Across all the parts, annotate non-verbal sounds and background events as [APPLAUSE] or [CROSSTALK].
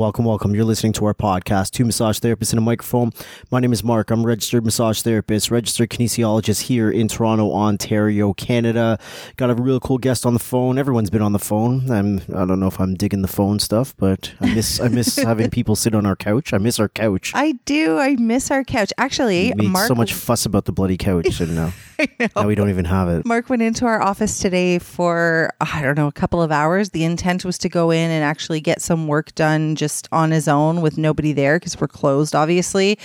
welcome, welcome. You're listening to our podcast, Two Massage Therapists in a Microphone. My name is Mark. I'm a registered massage therapist, registered kinesiologist here in Toronto, Ontario, Canada. Got a real cool guest on the phone. Everyone's been on the phone. I'm, I don't know if I'm digging the phone stuff, but I miss, I miss [LAUGHS] having people sit on our couch. I miss our couch. I do. I miss our couch. Actually, We made Mark so much fuss about the bloody couch, [LAUGHS] and now, now we don't even have it. Mark went into our office today for, I don't know, a couple of hours. The intent was to go in and actually get some work done just on his own with nobody there because we're closed, obviously.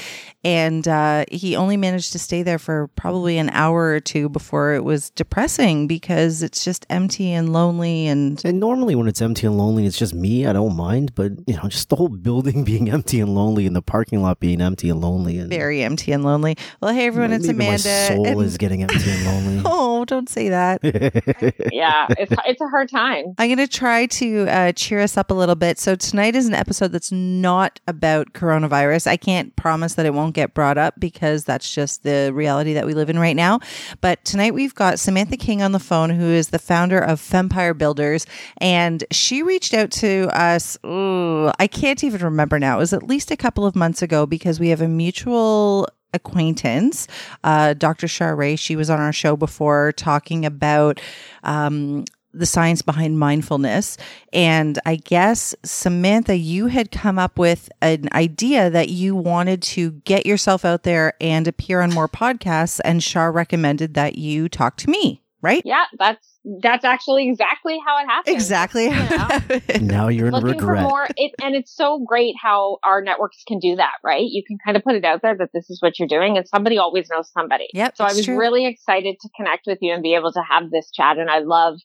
And uh, he only managed to stay there for probably an hour or two before it was depressing because it's just empty and lonely. And And normally when it's empty and lonely, it's just me. I don't mind, but you know, just the whole building [LAUGHS] being empty and lonely, and the parking lot being empty and lonely, and very empty and lonely. Well, hey, everyone, it's maybe Amanda. My soul and- is getting empty and lonely. [LAUGHS] oh, don't say that. [LAUGHS] yeah, it's it's a hard time. I'm going to try to uh, cheer us up a little bit. So, tonight is an episode that's not about coronavirus. I can't promise that it won't get brought up because that's just the reality that we live in right now. But tonight we've got Samantha King on the phone, who is the founder of Fempire Builders. And she reached out to us, ooh, I can't even remember now. It was at least a couple of months ago because we have a mutual acquaintance, uh, Dr. Charray. She was on our show before talking about um, the science behind mindfulness. And I guess, Samantha, you had come up with an idea that you wanted to get yourself out there and appear on more podcasts. And Shar recommended that you talk to me, right? Yeah, that's that's actually exactly how it happened. Exactly. You know? now you're in Looking regret. for more, it, and it's so great how our networks can do that, right? You can kind of put it out there that this is what you're doing, and somebody always knows somebody. Yep, So I was true. really excited to connect with you and be able to have this chat, and I love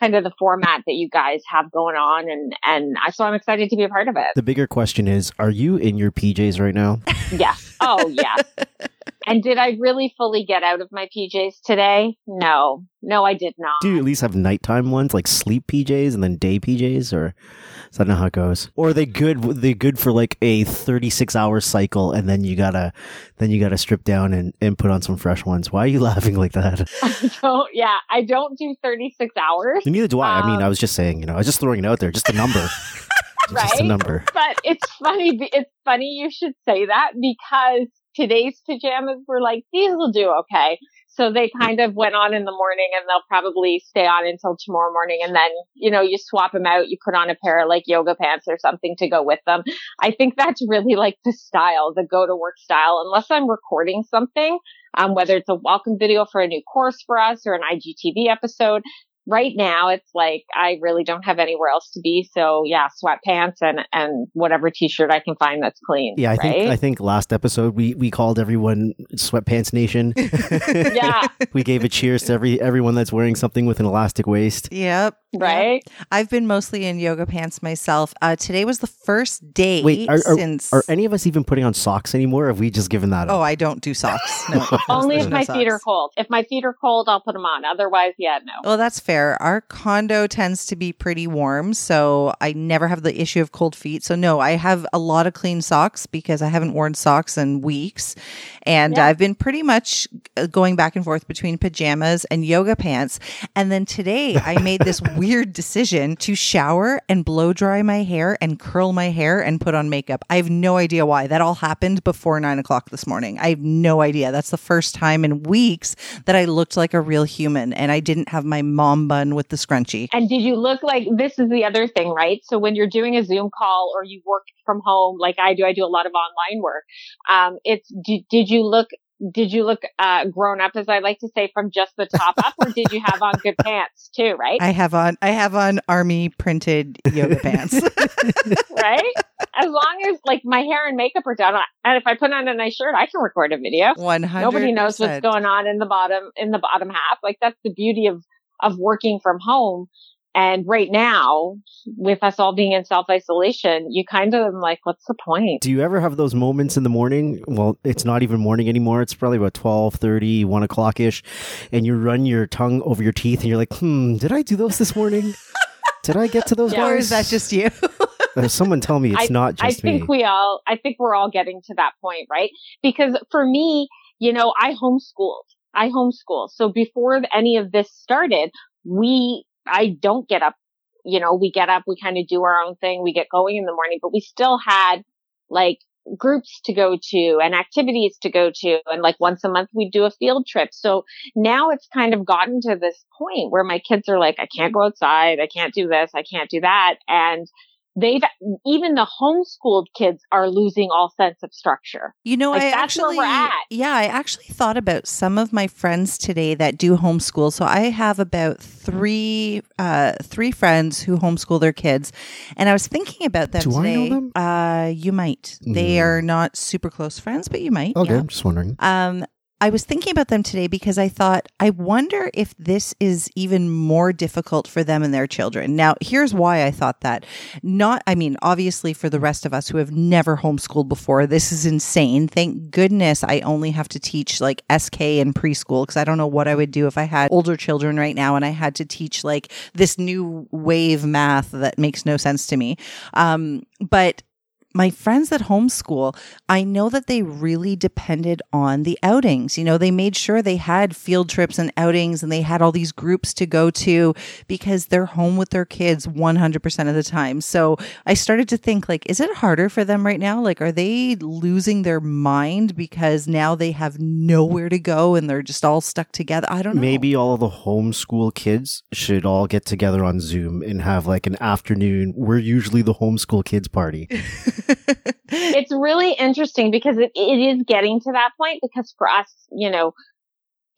kind of the format that you guys have going on, and and I, so I'm excited to be a part of it. the bigger question is: Are you in your PJs right now? [LAUGHS] Yes. Oh, yeah. and did I really fully get out of my PJs today? No. No, I did not. Do you at least have nighttime ones, like sleep PJs and then day PJs, or is that not how it goes? Or are they good? They good for like a thirty-six hour cycle, and then you gotta, then you gotta strip down and, and put on some fresh ones. Why are you [LAUGHS] laughing like that? I don't, yeah, I don't do 36 hours. Neither do I. I mean, Um, I was just saying, you know, I was just throwing it out there, just a number, [LAUGHS] just a Right? number. But it's funny. It's funny you should say that because today's pajamas were like, these will do okay. So they kind of went on in the morning and they'll probably stay on until tomorrow morning. And then, you know, you swap them out. You put on a pair of like yoga pants or something to go with them. I think that's really like the style, the go to work style, unless I'm recording something, um, whether it's a welcome video for a new course for us or an IGTV episode. Right now, it's like I really don't have anywhere else to be. So yeah, sweatpants and, and whatever t-shirt I can find that's clean. Yeah, I think? I think last episode we we called everyone sweatpants nation. [LAUGHS] yeah, [LAUGHS] we gave a cheers to every everyone that's wearing something with an elastic waist. Yep. Right. I've been mostly in yoga pants myself. Uh, today was the first day Wait, are, are, since. are any of us even putting on socks anymore? Have we just given that up? oh. I don't do socks. [LAUGHS] No. Only if no my feet are cold. If my feet are cold, I'll put them on. Otherwise, yeah, no. Well, that's fair. Our condo tends to be pretty warm, so I never have the issue of cold feet. So no, I have a lot of clean socks because I haven't worn socks in weeks, and Yeah. I've been pretty much uh, going back and forth between pajamas and yoga pants. And then today, I made this weird [LAUGHS] decision to shower and blow dry my hair and curl my hair and put on makeup. I have no idea why. That all happened before nine o'clock this morning. I have no idea. That's the first time in weeks that I looked like a real human, and I didn't have my mom bun with the scrunchie. And did you look like this is the other thing, right? So when you're doing a Zoom call or you work from home, like I do, I do a lot of online work. Um, it's, did, did you look, did you look, uh, grown up, as I like to say, from just the top up or did you have on good [LAUGHS] pants too, right? I have on I have on army printed yoga pants. [LAUGHS] right? As long as like my hair and makeup are done, and if I put on a nice shirt, I can record a video. One hundred. Nobody knows what's going on in the bottom in the bottom half. Like that's the beauty of of working from home. And right now, with us all being in self isolation, you kind of like, what's the point? Do you ever have those moments in the morning? Well, it's not even morning anymore. It's probably about 12, 30, 1 o'clock ish. And you run your tongue over your teeth and you're like, hmm, did I do those this morning? [LAUGHS] did I get to those Yeah. guys? Or is that just you? Uh, Someone tell me it's I- not I just me. think we all, I think we're all getting to that point, right? Because for me, you know, I homeschooled. I homeschool. So before any of this started, we, I don't get up you know, we get up, we kind of do our own thing, we get going in the morning, but we still had like groups to go to and activities to go to. And like once a month we do a field trip. So now it's kind of gotten to this point where my kids are like, I can't go outside. I can't do this. I can't do that. And they've even the homeschooled kids are losing all sense of structure. You know, like, I actually yeah, I actually thought about some of my friends today that do homeschool. So I have about three uh, three friends who homeschool their kids, and I was thinking about them do today. I know them? Uh, you might. Mm. They are not super close friends, but you might. Okay, yeah. I'm just wondering. Um, I was thinking about them today because I thought, I wonder if this is even more difficult for them and their children. Now, here's why I thought that. Not, I mean, obviously, for the rest of us who have never homeschooled before, this is insane. Thank goodness I only have to teach like SK in preschool because I don't know what I would do if I had older children right now and I had to teach like this new wave math that makes no sense to me. Um, but my friends that homeschool, I know that they really depended on the outings. You know, they made sure they had field trips and outings and they had all these groups to go to because they're home with their kids 100% of the time. So I started to think like, is it harder for them right now? Like, are they losing their mind because now they have nowhere to go and they're just all stuck together? I don't know. Maybe all of the homeschool kids should all get together on Zoom and have like an afternoon. We're usually the homeschool kids party. [LAUGHS] it's really interesting because it, it is getting to that point because for us, you know,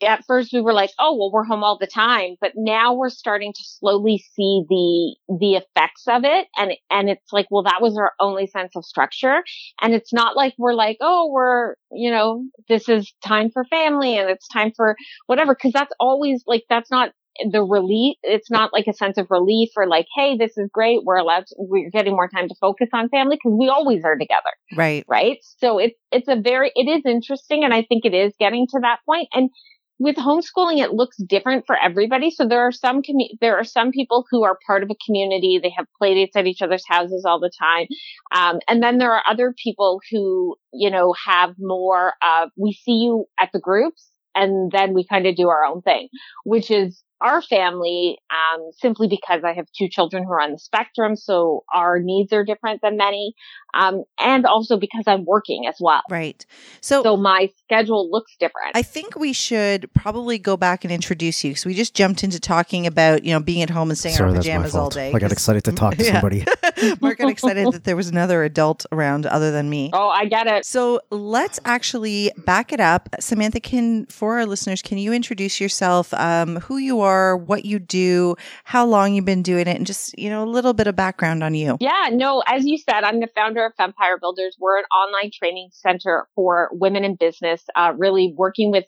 at first we were like, oh, well, we're home all the time, but now we're starting to slowly see the, the effects of it. And, and it's like, well, that was our only sense of structure. And it's not like we're like, oh, we're, you know, this is time for family and it's time for whatever. Cause that's always like, that's not the relief, it's not like a sense of relief or like, hey, this is great. We're allowed, to, we're getting more time to focus on family because we always are together. Right. Right. So it's, it's a very, it is interesting. And I think it is getting to that point. And with homeschooling, it looks different for everybody. So there are some, commu- there are some people who are part of a community. They have playdates at each other's houses all the time. Um, and then there are other people who, you know, have more of, we see you at the groups and then we kind of do our own thing, which is our family, um, simply because I have two children who are on the spectrum. So our needs are different than many. Um, and also because I'm working as well. Right. So, so my schedule looks different. I think we should probably go back and introduce you because we just jumped into talking about, you know, being at home and staying Sorry, in our pajamas all day. I got excited to talk to [LAUGHS] yeah. somebody. [LAUGHS] Mark got excited that there was another adult around other than me. Oh, I get it. So let's actually back it up. Samantha, can, for our listeners, can you introduce yourself, um, who you are, what you do, how long you've been doing it, and just, you know, a little bit of background on you? Yeah, no, as you said, I'm the founder of Fempire Builders. We're an online training center for women in business, uh, really working with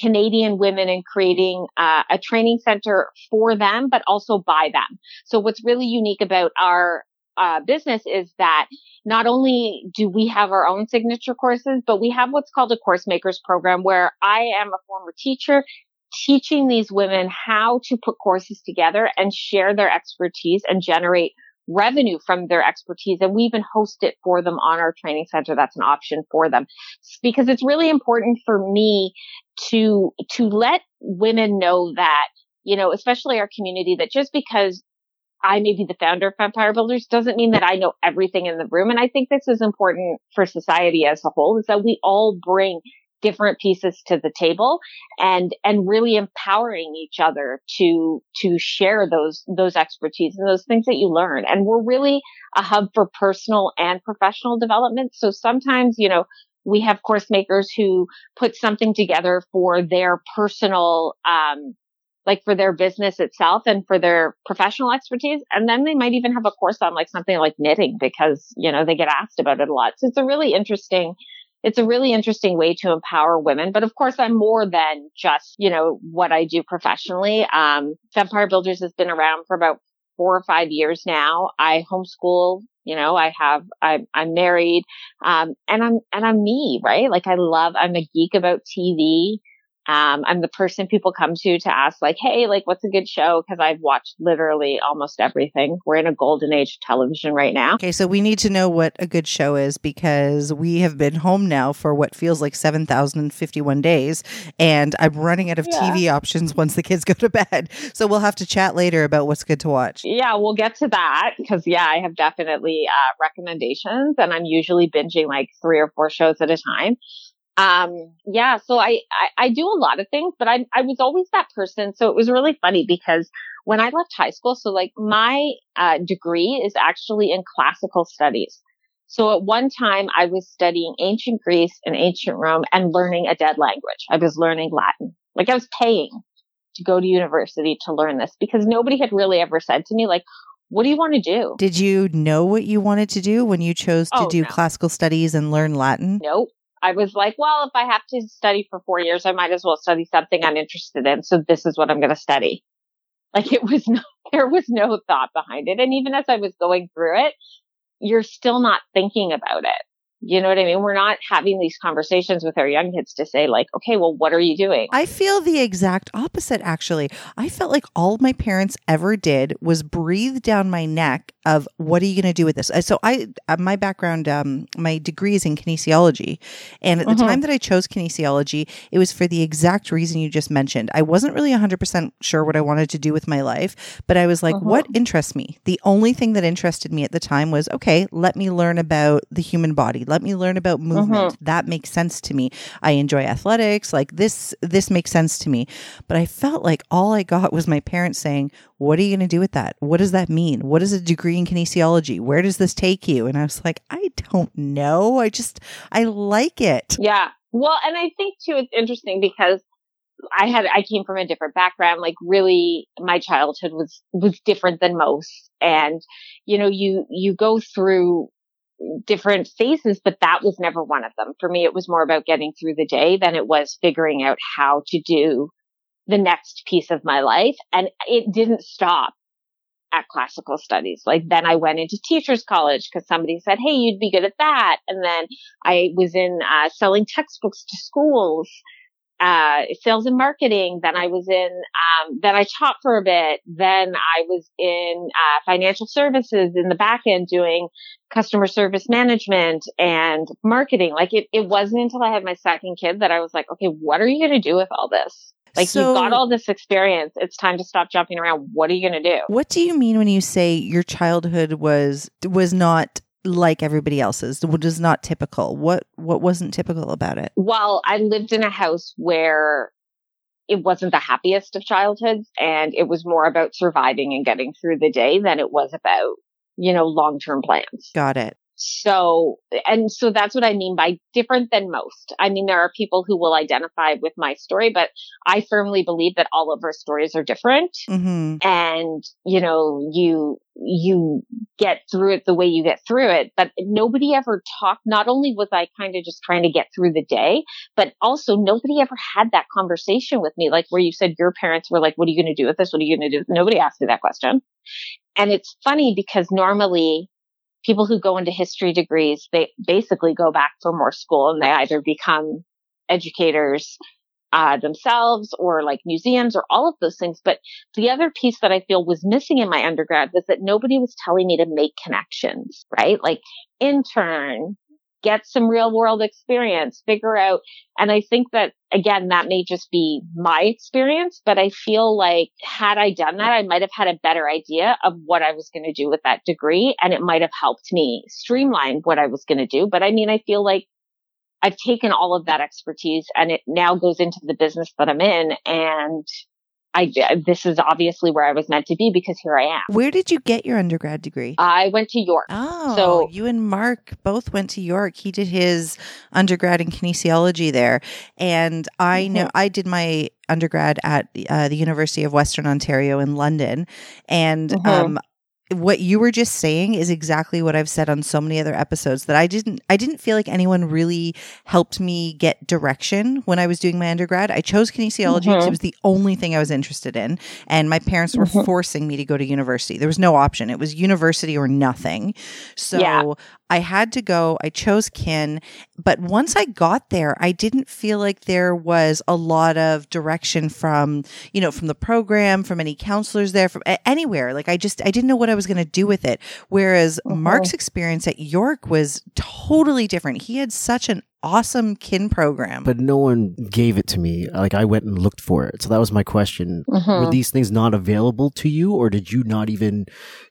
Canadian women and creating uh, a training center for them, but also by them. So what's really unique about our uh, business is that not only do we have our own signature courses, but we have what's called a course makers program where I am a former teacher teaching these women how to put courses together and share their expertise and generate revenue from their expertise. And we even host it for them on our training center. That's an option for them because it's really important for me to, to let women know that, you know, especially our community that just because I may be the founder of Fempire Builders doesn't mean that I know everything in the room. And I think this is important for society as a whole is that we all bring different pieces to the table and, and really empowering each other to, to share those, those expertise and those things that you learn. And we're really a hub for personal and professional development. So sometimes, you know, we have course makers who put something together for their personal, um, like for their business itself and for their professional expertise. And then they might even have a course on like something like knitting because, you know, they get asked about it a lot. So it's a really interesting it's a really interesting way to empower women. But of course, I'm more than just, you know, what I do professionally. Um, Fempire Builders has been around for about four or five years now. I homeschool, you know, I have, I'm, I'm married, um, and I'm, and I'm me, right? Like I love, I'm a geek about TV. Um, I'm the person people come to to ask like, Hey, like, what's a good show? Cause I've watched literally almost everything. We're in a golden age of television right now. Okay. So we need to know what a good show is because we have been home now for what feels like 7,051 days and I'm running out of Yeah. TV options once the kids [LAUGHS] go to bed. So we'll have to chat later about what's good to watch. Yeah, we'll get to that because yeah, I have definitely uh, recommendations, and I'm usually binging like three or four shows at a time. Um, yeah, so I, I I do a lot of things, but I I was always that person. So it was really funny because when I left high school, so like my uh, degree is actually in classical studies. So at one time I was studying ancient Greece and ancient Rome and learning a dead language. I was learning Latin. Like I was paying to go to university to learn this because nobody had really ever said to me like, what do you want to do? Did you know what you wanted to do when you chose to Oh, do no. classical studies and learn Latin? Nope. I was like, well, if I have to study for four years, I might as well study something I'm interested in. So this is what I'm going to study. Like it was [LAUGHS] no, there was no thought behind it. And even as I was going through it, you're still not thinking about it. You know what I mean? We're not having these conversations with our young kids to say like, okay, well, what are you doing? I feel the exact opposite, actually. I felt like all my parents ever did was breathe down my neck of what are you going to do with this? Uh, So I, uh, my background, um, my degree is in kinesiology. And at the Mhm. time that I chose kinesiology, it was for the exact reason you just mentioned. I wasn't really 100% sure what I wanted to do with my life, but I was like, Mhm. what interests me? The only thing that interested me at the time was, okay, let me learn about the human body. Let me learn about uh-huh. movement. That makes sense to me. I enjoy athletics. Like this, this makes sense to me. But I felt like all I got was my parents saying, what are you going to do with that? What does that mean? What is a degree in kinesiology? Where does this take you? And I was like, I don't know. I just, I like it. Yeah. Well, and I think too, it's interesting because I had, I came from a different background. Like really my childhood was, was different than most. And, you know, you, you go through different phases, but that was never one of them. For me, it was more about getting through the day than it was figuring out how to do the next piece of my life. And it didn't stop at classical studies. Like then I went into teachers college because somebody said, Hey, you'd be good at that. And then I was in uh, selling textbooks to schools, uh, sales and marketing. Then I was in, um, then I taught for a bit. Then I was in uh, financial services in the back end doing customer service management and marketing. Like it, it wasn't until I had my second kid that I was like, okay, what are you going to do with all this? Like So- you've got all this experience. It's time to stop jumping around. What are you going to do? What do you mean when you say your childhood was was not like everybody else's? Was not typical? What what wasn't typical about it? well, I lived in a house where it wasn't the happiest of childhoods and it was more about surviving and getting through the day than it was about, you know, long-term plans. Got it. So, and so that's what I mean by different than most. I mean, there are people who will identify with my story, but I firmly believe that all of our stories are different. Hmm and you know you you get through it the way you get through it. But nobody ever talked not only was i kind of just trying to get through the day but also nobody ever had that conversation with me like where you said your parents were like what are you going to do with this? What are you going to do nobody asked me that question. And it's funny because normally people who go into history degrees they basically go back for more school and they either become educators uh, themselves or like museums or all of those things but the other piece that I feel was missing in my undergrad was that nobody was telling me to make connections, right? Like intern, get some real world experience, figure out. And I think that again, that may just be my experience, but I feel like had I done that, I might have had a better idea of what I was going to do with that degree. And it might have helped me streamline what I was going to do. But I mean, I feel like I've taken all of that expertise and it now goes into the business that I'm in. And I, this is obviously where I was meant to be because here I am. Where did you get your undergrad degree? I went to York. Oh, So- you and Mark both went to York. He did his undergrad in kinesiology there, and I know I did my undergrad at uh, the University of Western Ontario in London, and Mhm. um, what you were just saying is exactly what I've said on so many other episodes that I didn't I didn't feel like anyone really helped me get direction when I was doing my undergrad. I chose kinesiology because Mhm. it was the only thing I was interested in and my parents were Mhm. forcing me to go to university. There was no option. It was university or nothing. So Yeah. I had to go. I chose kin, but once I got there, I didn't feel like there was a lot of direction from, you know, from the program, from any counselors there, from anywhere. Like I just, I didn't know what I was going to do with it. Whereas Mhm. Mark's experience at York was totally different. He had such an awesome kin program. But no one gave it to me. Like I went and looked for it. So that was my question. Were Mhm. these things not available to you or did you not even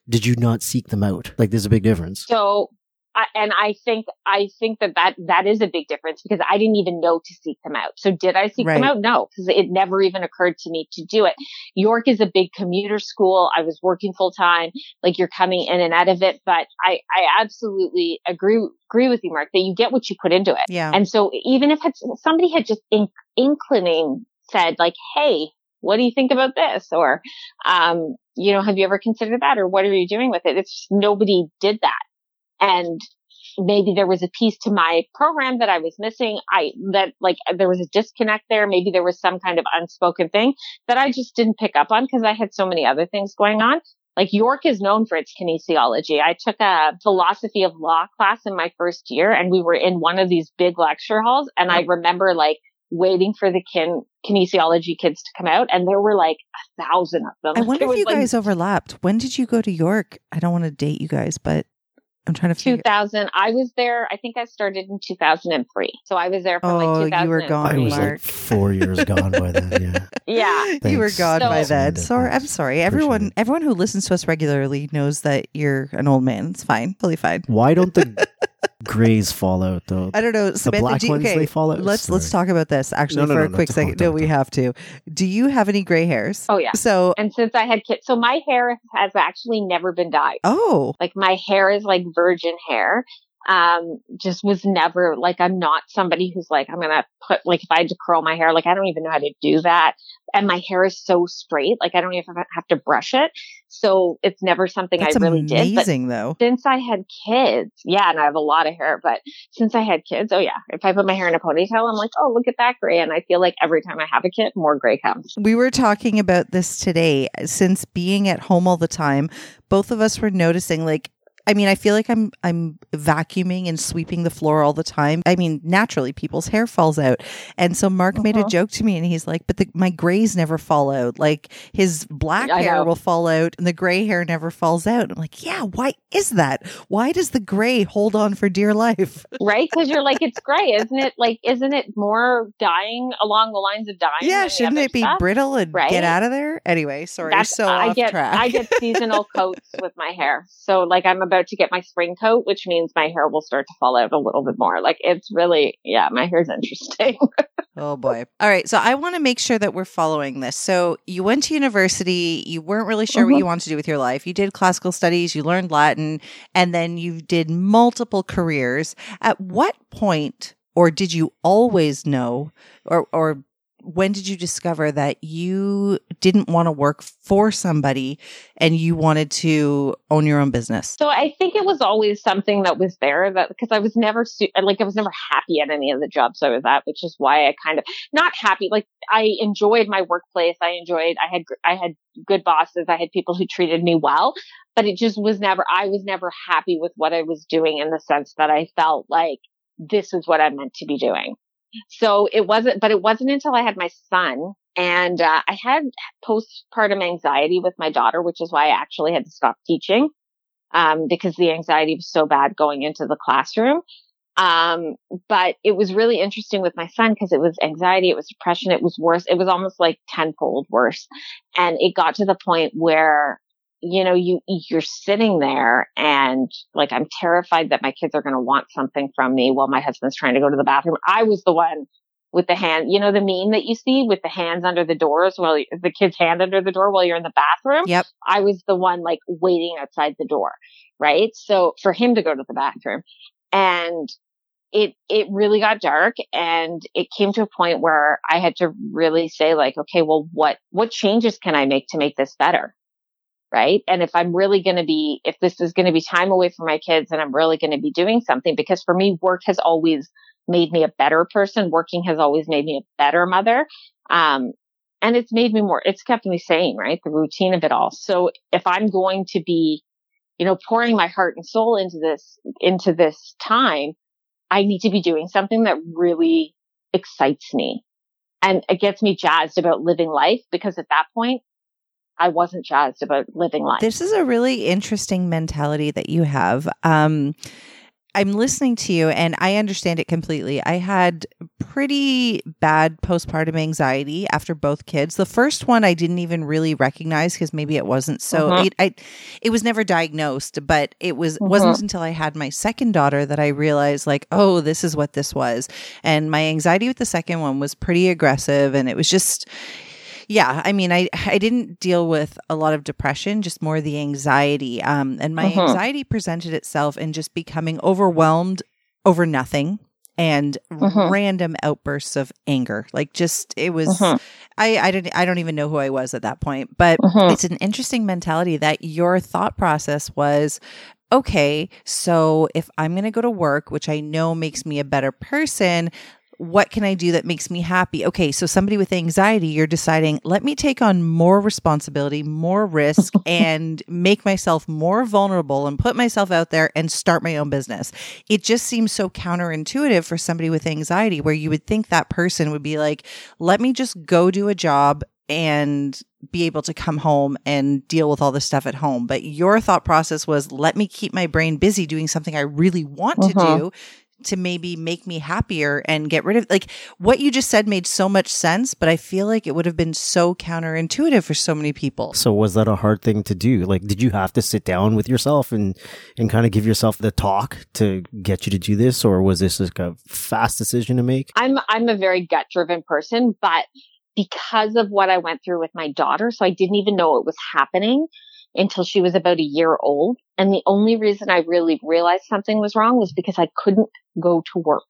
did you not seek them out? Like there's a big difference. So, I, and I think I think that, that that is a big difference because I didn't even know to seek them out. So did I seek them out? No, because it never even occurred to me to do it. York is a big commuter school. I was working full time, like you're coming in and out of it. But I I absolutely agree agree with you, Mark, that you get what you put into it. yeah. And so even if had, somebody had just in, inclining said like, Hey, what do you think about this? Or, um, you know, have you ever considered that? Or what are you doing with it? It's just, nobody did that. And maybe there was a piece to my program that I was missing. I, that like there was a disconnect there. Maybe there was some kind of unspoken thing that I just didn't pick up on because I had so many other things going on. Like York is known for its kinesiology. I took a philosophy of law class in my first year and we were in one of these big lecture halls and I remember like waiting for the kin kinesiology kids to come out and there were like a thousand of them. I wonder if you like, guys overlapped. When did you go to York? I don't want to date you guys, but I'm trying to figure 2000. I was there. I think I started in 2003. So I was there from Oh, like 2000. you were gone, I was Mark. like four years gone by then. Yeah. [LAUGHS] Yeah. you were Thanks. gone by then. Sorry, I'm sorry. Appreciate Everyone, it. everyone who listens to us regularly knows that you're an old man. It's fine, totally fine. Why don't the [LAUGHS] grays fall out though? I don't know, the Samantha. black do you- ones okay, they fall out. let's let's talk about this actually No, no, for no, a no, quick don't, second. don't, No, we have to. Do you have any gray hairs? Oh yeah. So, And since I had kids, so my hair has actually never been dyed. oh, Like my hair is like virgin hair. Um, just was never like, I'm not somebody who's like, I'm going to put, like, if I had to curl my hair, like, I don't even know how to do that. And my hair is so straight. Like, I don't even have to brush it. So it's never something that's I really did. But amazing, though. since I had kids, yeah, and I have a lot of hair, but since I had kids, oh yeah, if I put my hair in a ponytail, I'm like, oh, look at that gray. And I feel like every time I have a kid, more gray comes. We were talking about this today. Since being at home all the time, both of us were noticing like I mean, I feel like I'm I'm vacuuming and sweeping the floor all the time. I mean, naturally people's hair falls out. And so Mark made a Uh-huh. joke to me and he's like, "But the, my grays never fall out. Like his black I hair know. will fall out and the gray hair never falls out." I'm like, "Yeah, why is that? Why does the gray hold on for dear life?" [LAUGHS] Right? Because you're like, it's gray, isn't it? Like, isn't it more dying along the lines of dying? yeah, shouldn't it be stuff? brittle and Right? get out of there? Anyway, sorry, That's- so I off get track. I get seasonal coats [LAUGHS] with my hair. So like I'm about to get my spring coat, which means my hair will start to fall out a little bit more. Like it's really yeah, my hair's interesting. [LAUGHS] Oh boy. All right. So I want to make sure that we're following this. So you went to university, you weren't really sure what Mhm. you wanted to do with your life. You did classical studies, you learned Latin, and then you did multiple careers. At what point or did you always know or or when did you discover that you didn't want to work for somebody and you wanted to own your own business? So I think it was always something that was there that because I was never like I was never happy at any of the jobs I was at, which is why I kind of not happy. Like I enjoyed my workplace. I enjoyed. I had I had good bosses. I had people who treated me well, but it just was never. I was never happy with what I was doing in the sense that I felt like this is what I'm meant to be doing. So it wasn't, but it wasn't until I had my son and uh, I had postpartum anxiety with my daughter, which is why I actually had to stop teaching um, because the anxiety was so bad going into the classroom. Um, but it was really interesting with my son because it was anxiety, it was depression, it was worse. It was almost like tenfold worse. And it got to the point where, you know, you, you're sitting there and like, I'm terrified that my kids are going to want something from me while my husband's trying to go to the bathroom. I was the one with the hand, you know, the meme that you see with the hands under the doors while the kid's hand under the door while you're in the bathroom. Yep. I was the one like waiting outside the door, right? So for him to go to the bathroom and it, it really got dark and it came to a point where I had to really say like, okay, well, what, what changes can I make to make this better? Right? And if I'm really going to be, if this is going to be time away from my kids and I'm really going to be doing something, because for me, work has always made me a better person. Working has always made me a better mother. Um, and it's made me more, it's kept me sane, right? The routine of it all. So if I'm going to be, you know, pouring my heart and soul into this, into this time, I need to be doing something that really excites me and it gets me jazzed about living life because at that point, I wasn't jazzed about living life. This is a really interesting mentality that you have. Um, I'm listening to you and I understand it completely. I had pretty bad postpartum anxiety after both kids. The first one I didn't even really recognize because maybe it wasn't so uh-huh. it, I, it was never diagnosed, but it was uh-huh. wasn't until I had my second daughter that I realized like, oh, this is what this was. And my anxiety with the second one was pretty aggressive and it was just yeah, I mean, I I didn't deal with a lot of depression, just more the anxiety. Um, and my uh-huh. anxiety presented itself in just becoming overwhelmed over nothing and uh-huh. random outbursts of anger. Like just it was uh-huh. I I didn't I don't even know who I was at that point. But uh-huh. it's an interesting mentality that your thought process was okay, so if I'm going to go to work, which I know makes me a better person, what can I do that makes me happy? Okay, so somebody with anxiety, you're deciding, let me take on more responsibility, more risk, [LAUGHS] and make myself more vulnerable and put myself out there and start my own business. It just seems so counterintuitive for somebody with anxiety, where you would think that person would be like, let me just go do a job and be able to come home and deal with all the stuff at home. But your thought process was, let me keep my brain busy doing something I really want uh-huh. to do to maybe make me happier and get rid of like what you just said made so much sense but i feel like it would have been so counterintuitive for so many people. So was that a hard thing to do? Like did you have to sit down with yourself and and kind of give yourself the talk to get you to do this or was this like a fast decision to make? I'm i'm a very gut driven person but because of what i went through with my daughter so i didn't even know it was happening until she was about a year old. And the only reason I really realized something was wrong was because I couldn't go to work.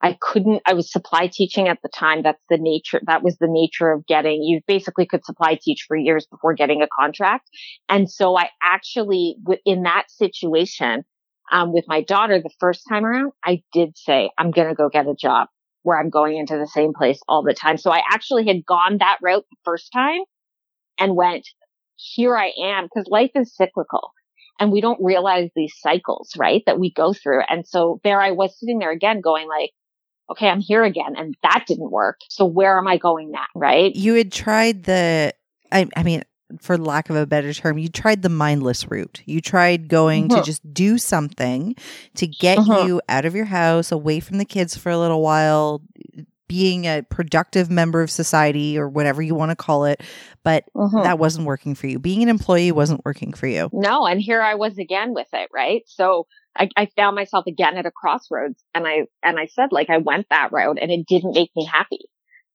I couldn't, I was supply teaching at the time. That's the nature, that was the nature of getting, you basically could supply teach for years before getting a contract. And so I actually, in that situation, um, with my daughter the first time around, I did say, I'm going to go get a job where I'm going into the same place all the time. So I actually had gone that route the first time and went, here I am because life is cyclical and we don't realize these cycles, right? That we go through. And so there I was sitting there again going like, okay, I'm here again and that didn't work. So where am I going now? Right. You had tried the, I, I mean, for lack of a better term, you tried the mindless route. You tried going uh-huh. to just do something to get uh-huh. you out of your house, away from the kids for a little while, being a productive member of society or whatever you want to call it, but mm-hmm. that wasn't working for you. Being an employee wasn't working for you. No, and here I was again with it, right? So I, I found myself again at a crossroads and I and I said like I went that route and it didn't make me happy.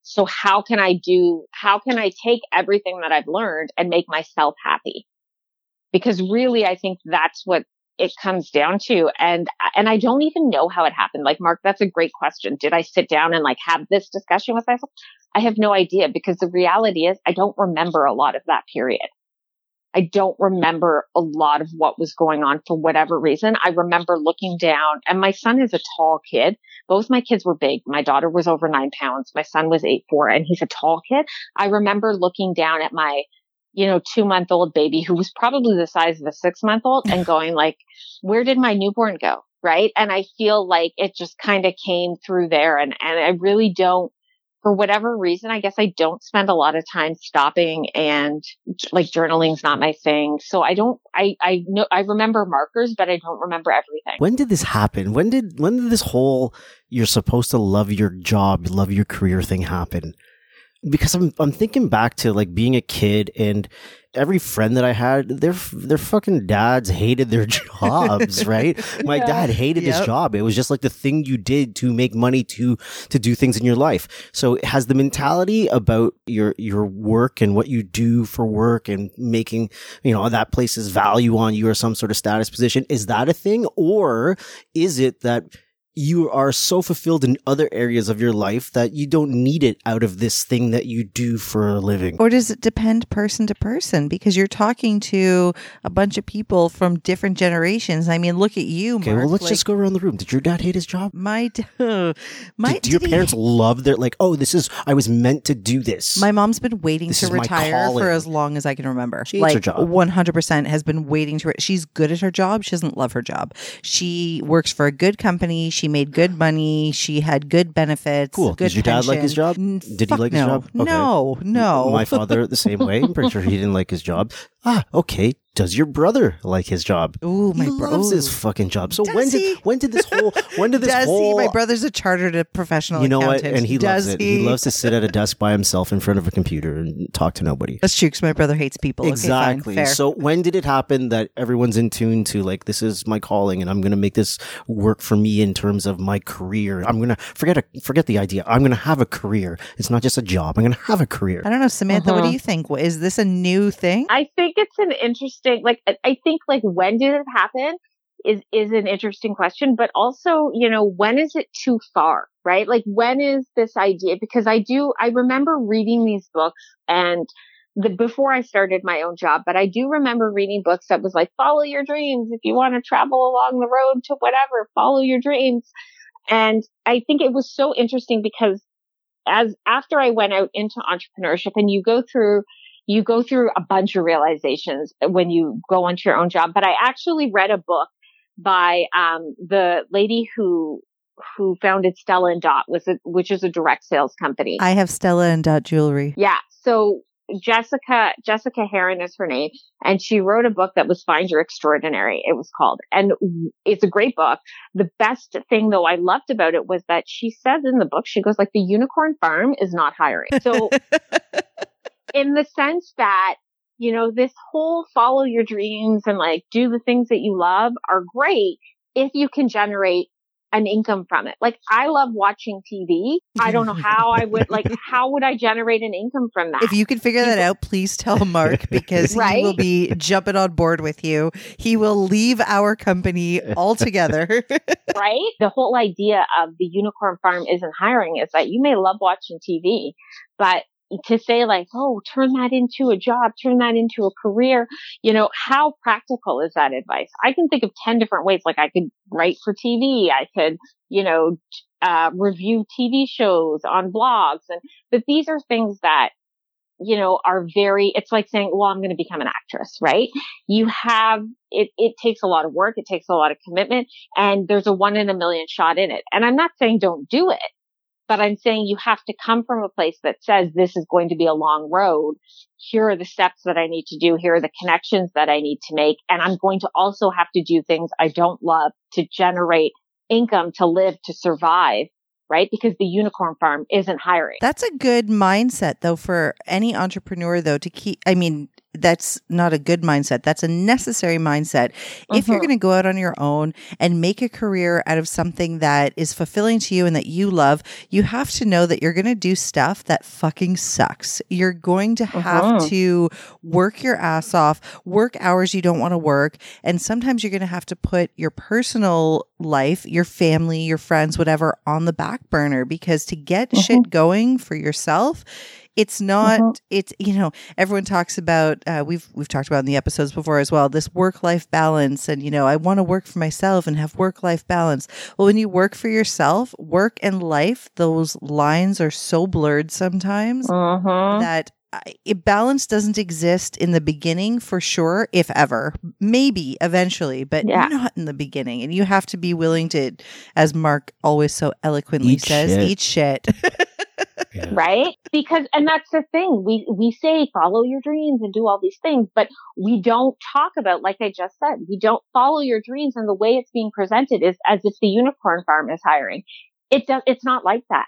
So how can I do how can I take everything that I've learned and make myself happy? Because really I think that's what it comes down to. And, and I don't even know how it happened. Like, Mark, that's a great question. Did I sit down and like have this discussion with myself? I have no idea because the reality is I don't remember a lot of that period. I don't remember a lot of what was going on for whatever reason. I remember looking down and my son is a tall kid. Both my kids were big. My daughter was over nine pounds. My son was eight, four and he's a tall kid. I remember looking down at my you know, two month old baby who was probably the size of a six month old and going like, where did my newborn go? Right. And I feel like it just kind of came through there. And, and I really don't, for whatever reason, I guess I don't spend a lot of time stopping and like journaling's not my thing. So I don't, I, I know, I remember markers, but I don't remember everything. When did this happen? When did, when did this whole, you're supposed to love your job, love your career thing happen? Because I'm I'm thinking back to like being a kid and every friend that I had, their their fucking dads hated their [LAUGHS] jobs, right? My yeah. dad hated yep. his job. It was just like the thing you did to make money to to do things in your life. So has the mentality about your your work and what you do for work and making, you know, that place's value on you or some sort of status position, is that a thing? Or is it that you are so fulfilled in other areas of your life that you don't need it out of this thing that you do for a living. Or does it depend person to person? Because you're talking to a bunch of people from different generations. I mean, look at you, Okay, well, let's like, just go around the room. Did your dad hate his job? My, d- [LAUGHS] my, Did, your did he- parents love their like? Oh, this is I was meant to do this. My mom's been waiting This to retire for as long as I can remember. She hates like her job. one hundred percent has been waiting to. Re- She's good at her job. She doesn't love her job. She works for a good company. She made good money. She had good benefits. Cool. Good Did your dad like his job? Did he fuck like his job? Okay. No, no. My father the same way. I'm pretty sure he didn't like his job. Ah, okay. Does your brother like his job? Ooh, my he bro- loves his fucking job. So Does when did he? when did this whole when did [LAUGHS] this Does whole he? My brother's a chartered professional you know what? accountant. And he Does loves it. He? He loves to sit at a desk by himself in front of a computer and talk to nobody. That's true. 'cause my brother hates people. Okay, fine, Exactly. so when did it happen that everyone's in tune to like this is my calling and I'm going to make this work for me in terms of my career. I'm going to forget a, forget the idea. I'm going to have a career. It's not just a job. I'm going to have a career. I don't know, Samantha. What do Uh-huh. you think? Is this a new thing? I think it's an interesting, like, I- I think like when did it happen is, is an interesting question, but also, you know, when is it too far, right? Like when is this idea? Because I do, I remember reading these books and the, before I started my own job, but I do remember reading books that was like, follow your dreams. If you want to travel along the road to whatever, follow your dreams. And I think it was so interesting because as after I went out into entrepreneurship and you go through you go through a bunch of realizations when you go onto your own job. But I actually read a book by um, the lady who who founded Stella and Dot, was a, which is a direct sales company. I have Stella and Dot jewelry. yeah. So Jessica Jessica Herrin is her name, and she wrote a book that was Find Your Extraordinary. It was called, and it's a great book. The best thing though I loved about it was that she says in the book, she goes like, the unicorn farm is not hiring. So [LAUGHS] in the sense that, you know, this whole follow your dreams and like do the things that you love are great if you can generate an income from it. Like I love watching TV. I don't know how I would like, [LAUGHS] how would I generate an income from that? If you can figure that out, please tell Mark [LAUGHS] because he will be jumping on board with you. He will leave our company altogether. [LAUGHS] right? The whole idea of the unicorn farm isn't hiring is that you may love watching TV, but to say like, oh, turn that into a job, turn that into a career, you know, how practical is that advice? I can think of 10 different ways. Like I could write for TV. I could, you know, uh, review TV shows on blogs and, but these are things that you know, are very, it's like saying, well, I'm going to become an actress, right? You have, it, it takes a lot of work. It takes a lot of commitment and there's a one in a million shot in it. And I'm not saying don't do it, but I'm saying you have to come from a place that says this is going to be a long road. Here are the steps that I need to do. Here are the connections that I need to make. And I'm going to also have to do things I don't love to generate income to live, to survive. Right? Because the unicorn farm isn't hiring. That's a good mindset, though, for any entrepreneur, though, to keep. I mean, that's not a good mindset. That's a necessary mindset. If you're Mhm. going to go out on your own and make a career out of something that is fulfilling to you and that you love, you have to know that you're going to do stuff that fucking sucks. You're going to have Mhm. to work your ass off, work hours you don't want to work. And sometimes you're going to have to put your personal life, your family, your friends, whatever, on the back burner because to get Mhm. shit going for yourself, it's not Mhm. it's you know everyone talks about uh, we've we've talked about in the episodes before as well this work life balance and you know I want to work for myself and have work life balance well when you work for yourself work and life those lines are so blurred sometimes Mhm. that I- it, balance doesn't exist in the beginning for sure, if ever. Maybe eventually, but Yeah. not in the beginning. And you have to be willing to, as Mark always so eloquently Eat says, shit. eat shit. [LAUGHS] Yeah. right? Because, and that's the thing. We, we say follow your dreams and do all these things, but we don't talk about, like I just said, we don't follow your dreams and the way it's being presented is as if the unicorn farm is hiring. It does, it's not like that.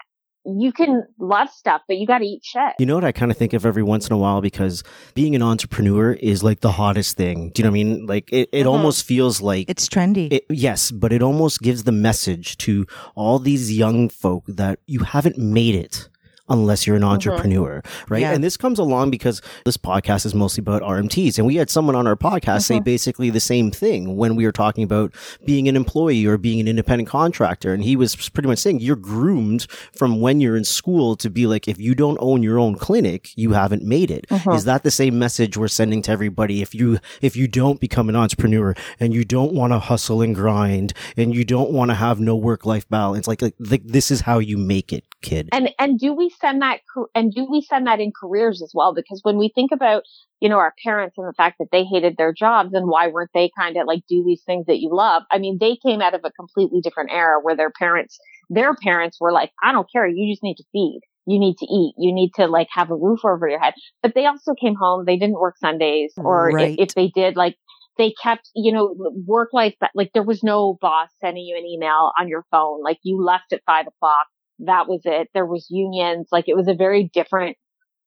You can love stuff, but you got to eat shit. You know what I kind of think of every once in a while because being an entrepreneur is like the hottest thing. Do you know what I mean? Like it, it Mhm. almost feels like it's trendy. It, yes, but it almost gives the message to all these young folk that you haven't made it unless you're an mm-hmm. entrepreneur, mm-hmm. right? Yeah. And this comes along because this podcast is mostly about RMTs. And we had someone on our podcast mm-hmm. say basically the same thing when we were talking about being an employee or being an independent contractor. And he was pretty much saying you're groomed from when you're in school to be like, if you don't own your own clinic, you haven't made it. Mm-hmm. Is that the same message we're sending to everybody? If you, if you don't become an entrepreneur and you don't want to hustle and grind and you don't want to have no work life balance, like, like, like this is how you make it, kid. And, and do we send that, and do we send that in careers as well? Because when we think about, you know, our parents and the fact that they hated their jobs and why weren't they kind of like do these things that you love? I mean, they came out of a completely different era where their parents, their parents were like, I don't care. You just need to feed. You need to eat. You need to like have a roof over your head. But they also came home. They didn't work Sundays or right. if, if they did, like they kept, you know, work life, but like there was no boss sending you an email on your phone. Like you left at five o'clock. That was it. There was unions. Like it was a very different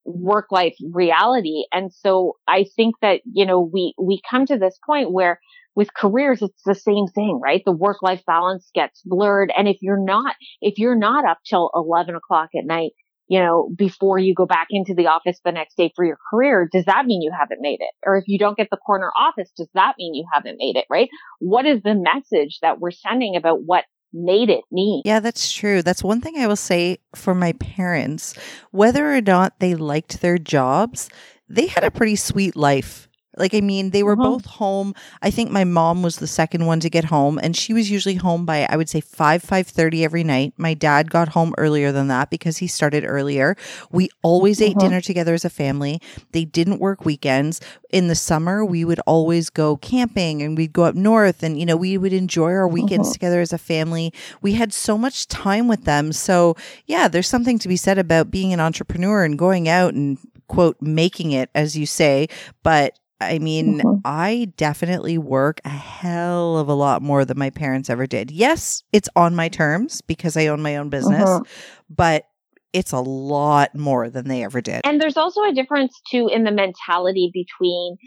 work life reality. And so I think that, you know, we, we come to this point where with careers, it's the same thing, right? The work life balance gets blurred. And if you're not, if you're not up till 11 o'clock at night, you know, before you go back into the office the next day for your career, does that mean you haven't made it? Or if you don't get the corner office, does that mean you haven't made it, right? What is the message that we're sending about what made it me. Yeah, that's true. That's one thing I will say for my parents. Whether or not they liked their jobs, they had a pretty sweet life like, I mean, they were uh-huh. both home. I think my mom was the second one to get home, and she was usually home by I would say five five thirty every night. My dad got home earlier than that because he started earlier. We always uh-huh. ate dinner together as a family. They didn't work weekends. In the summer, we would always go camping, and we'd go up north, and you know, we would enjoy our weekends uh-huh. together as a family. We had so much time with them. So, yeah, there's something to be said about being an entrepreneur and going out and quote making it as you say but I mean, mm-hmm. I definitely work a hell of a lot more than my parents ever did. Yes, it's on my terms because I own my own business, mm-hmm. but it's a lot more than they ever did. And there's also a difference too in the mentality between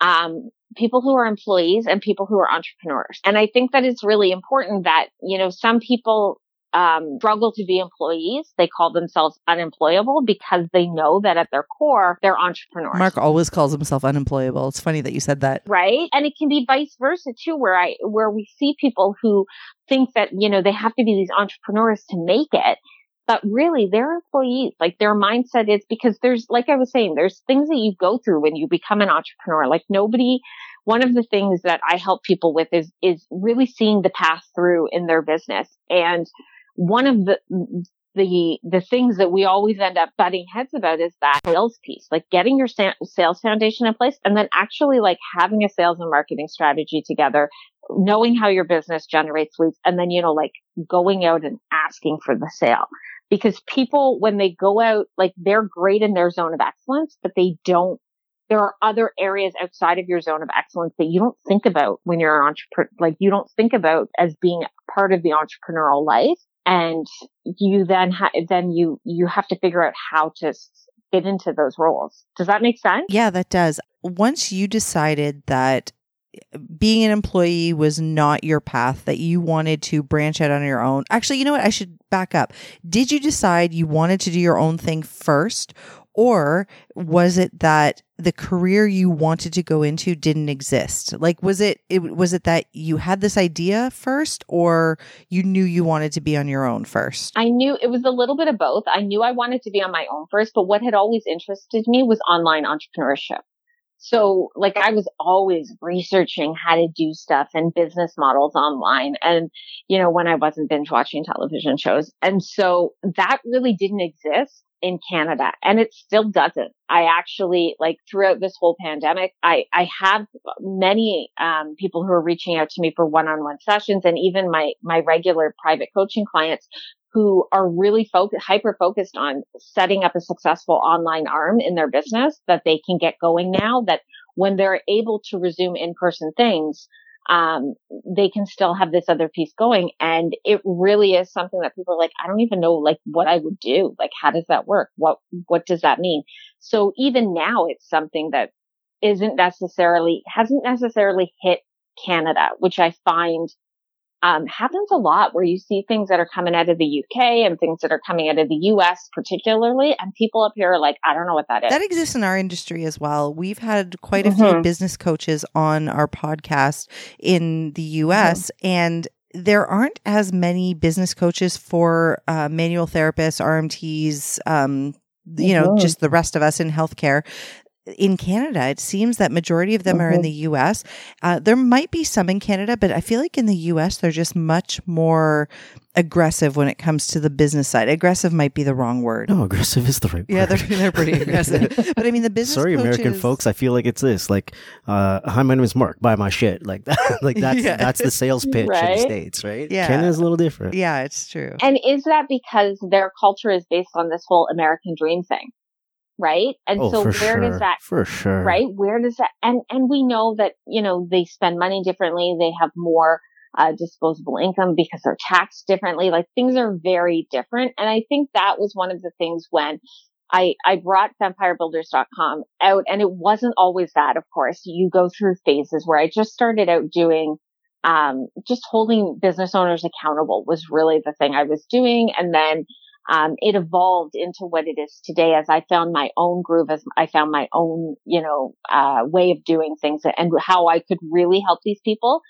um, people who are employees and people who are entrepreneurs. And I think that it's really important that, you know, some people um, struggle to be employees. They call themselves unemployable because they know that at their core, they're entrepreneurs. Mark always calls himself unemployable. It's funny that you said that. Right. And it can be vice versa too, where I, where we see people who think that, you know, they have to be these entrepreneurs to make it. But really, they're employees. Like their mindset is because there's, like I was saying, there's things that you go through when you become an entrepreneur. Like nobody, one of the things that I help people with is, is really seeing the path through in their business. And one of the the the things that we always end up butting heads about is that sales piece, like getting your sa- sales foundation in place and then actually like having a sales and marketing strategy together, knowing how your business generates leads and then, you know, like going out and asking for the sale. Because people, when they go out, like they're great in their zone of excellence, but they don't there are other areas outside of your zone of excellence that you don't think about when you're an entrepreneur, like you don't think about as being part of the entrepreneurial life and you then ha- then you you have to figure out how to fit into those roles. Does that make sense? Yeah, that does. Once you decided that eh, being an employee was not your path that you wanted to branch out on your own. Actually, you know what? I should back up. Did you decide you wanted to do your own thing first or was it that the career you wanted to go into didn't exist? Like, was it, it was it that you had this idea first or you knew you wanted to be on your own first? I knew it was a little bit of both. I knew I wanted to be on my own first, but what had always interested me was online entrepreneurship. So like I was always researching how to do stuff and business models online. And, you know, when I wasn't binge watching television shows. And so that really didn't exist in Canada and it still doesn't. I actually like throughout this whole pandemic, I, I have many, um, people who are reaching out to me for one-on-one sessions and even my, my regular private coaching clients who are really hyper focused on setting up a successful online arm in their business that they can get going now that when they're able to resume in-person things, um, they can still have this other piece going. And it really is something that people are like, I don't even know like what I would do. Like, how does that work? What, what does that mean? So even now it's something that isn't necessarily, hasn't necessarily hit Canada, which I find, um, happens a lot where you see things that are coming out of the UK and things that are coming out of the US particularly. And people up here are like, I don't know what that is. That exists in our industry as well. We've had quite a mm-hmm. few business coaches on our podcast in the US mm-hmm. and there aren't as many business coaches for uh, manual therapists, RMTs, um, you know, mm-hmm. just the rest of us in healthcare in Canada. It seems that majority of them mm-hmm. are in mm-hmm. the US. Uh, there might be some in Canada, but I feel like in the US they're just much more aggressive when it comes to the business side. Aggressive might be the wrong word. No, aggressive is the right yeah, word. Yeah, they're, they're pretty aggressive. [LAUGHS] but I mean, the business. Sorry, coaches... American folks. I feel like it's this. Like, uh, hi, my name is Mark. Buy my shit. Like that. [LAUGHS] like that's yeah. that's the sales pitch right? in the states, right? Yeah, Canada's a little different. Yeah, it's true. And is that because their culture is based on this whole American dream thing? Right? And oh, so where sure. does that for sure right? Where does that and and we know that you know they spend money differently, they have more uh, disposable income because they're taxed differently. Like things are very different, and I think that was one of the things when. I, I brought vampirebuilders.com out and it wasn't always that, of course. You go through phases where I just started out doing um, just holding business owners accountable was really the thing I was doing. And then um, it evolved into what it is today as I found my own groove, as I found my own, you know, uh, way of doing things and how I could really help these people.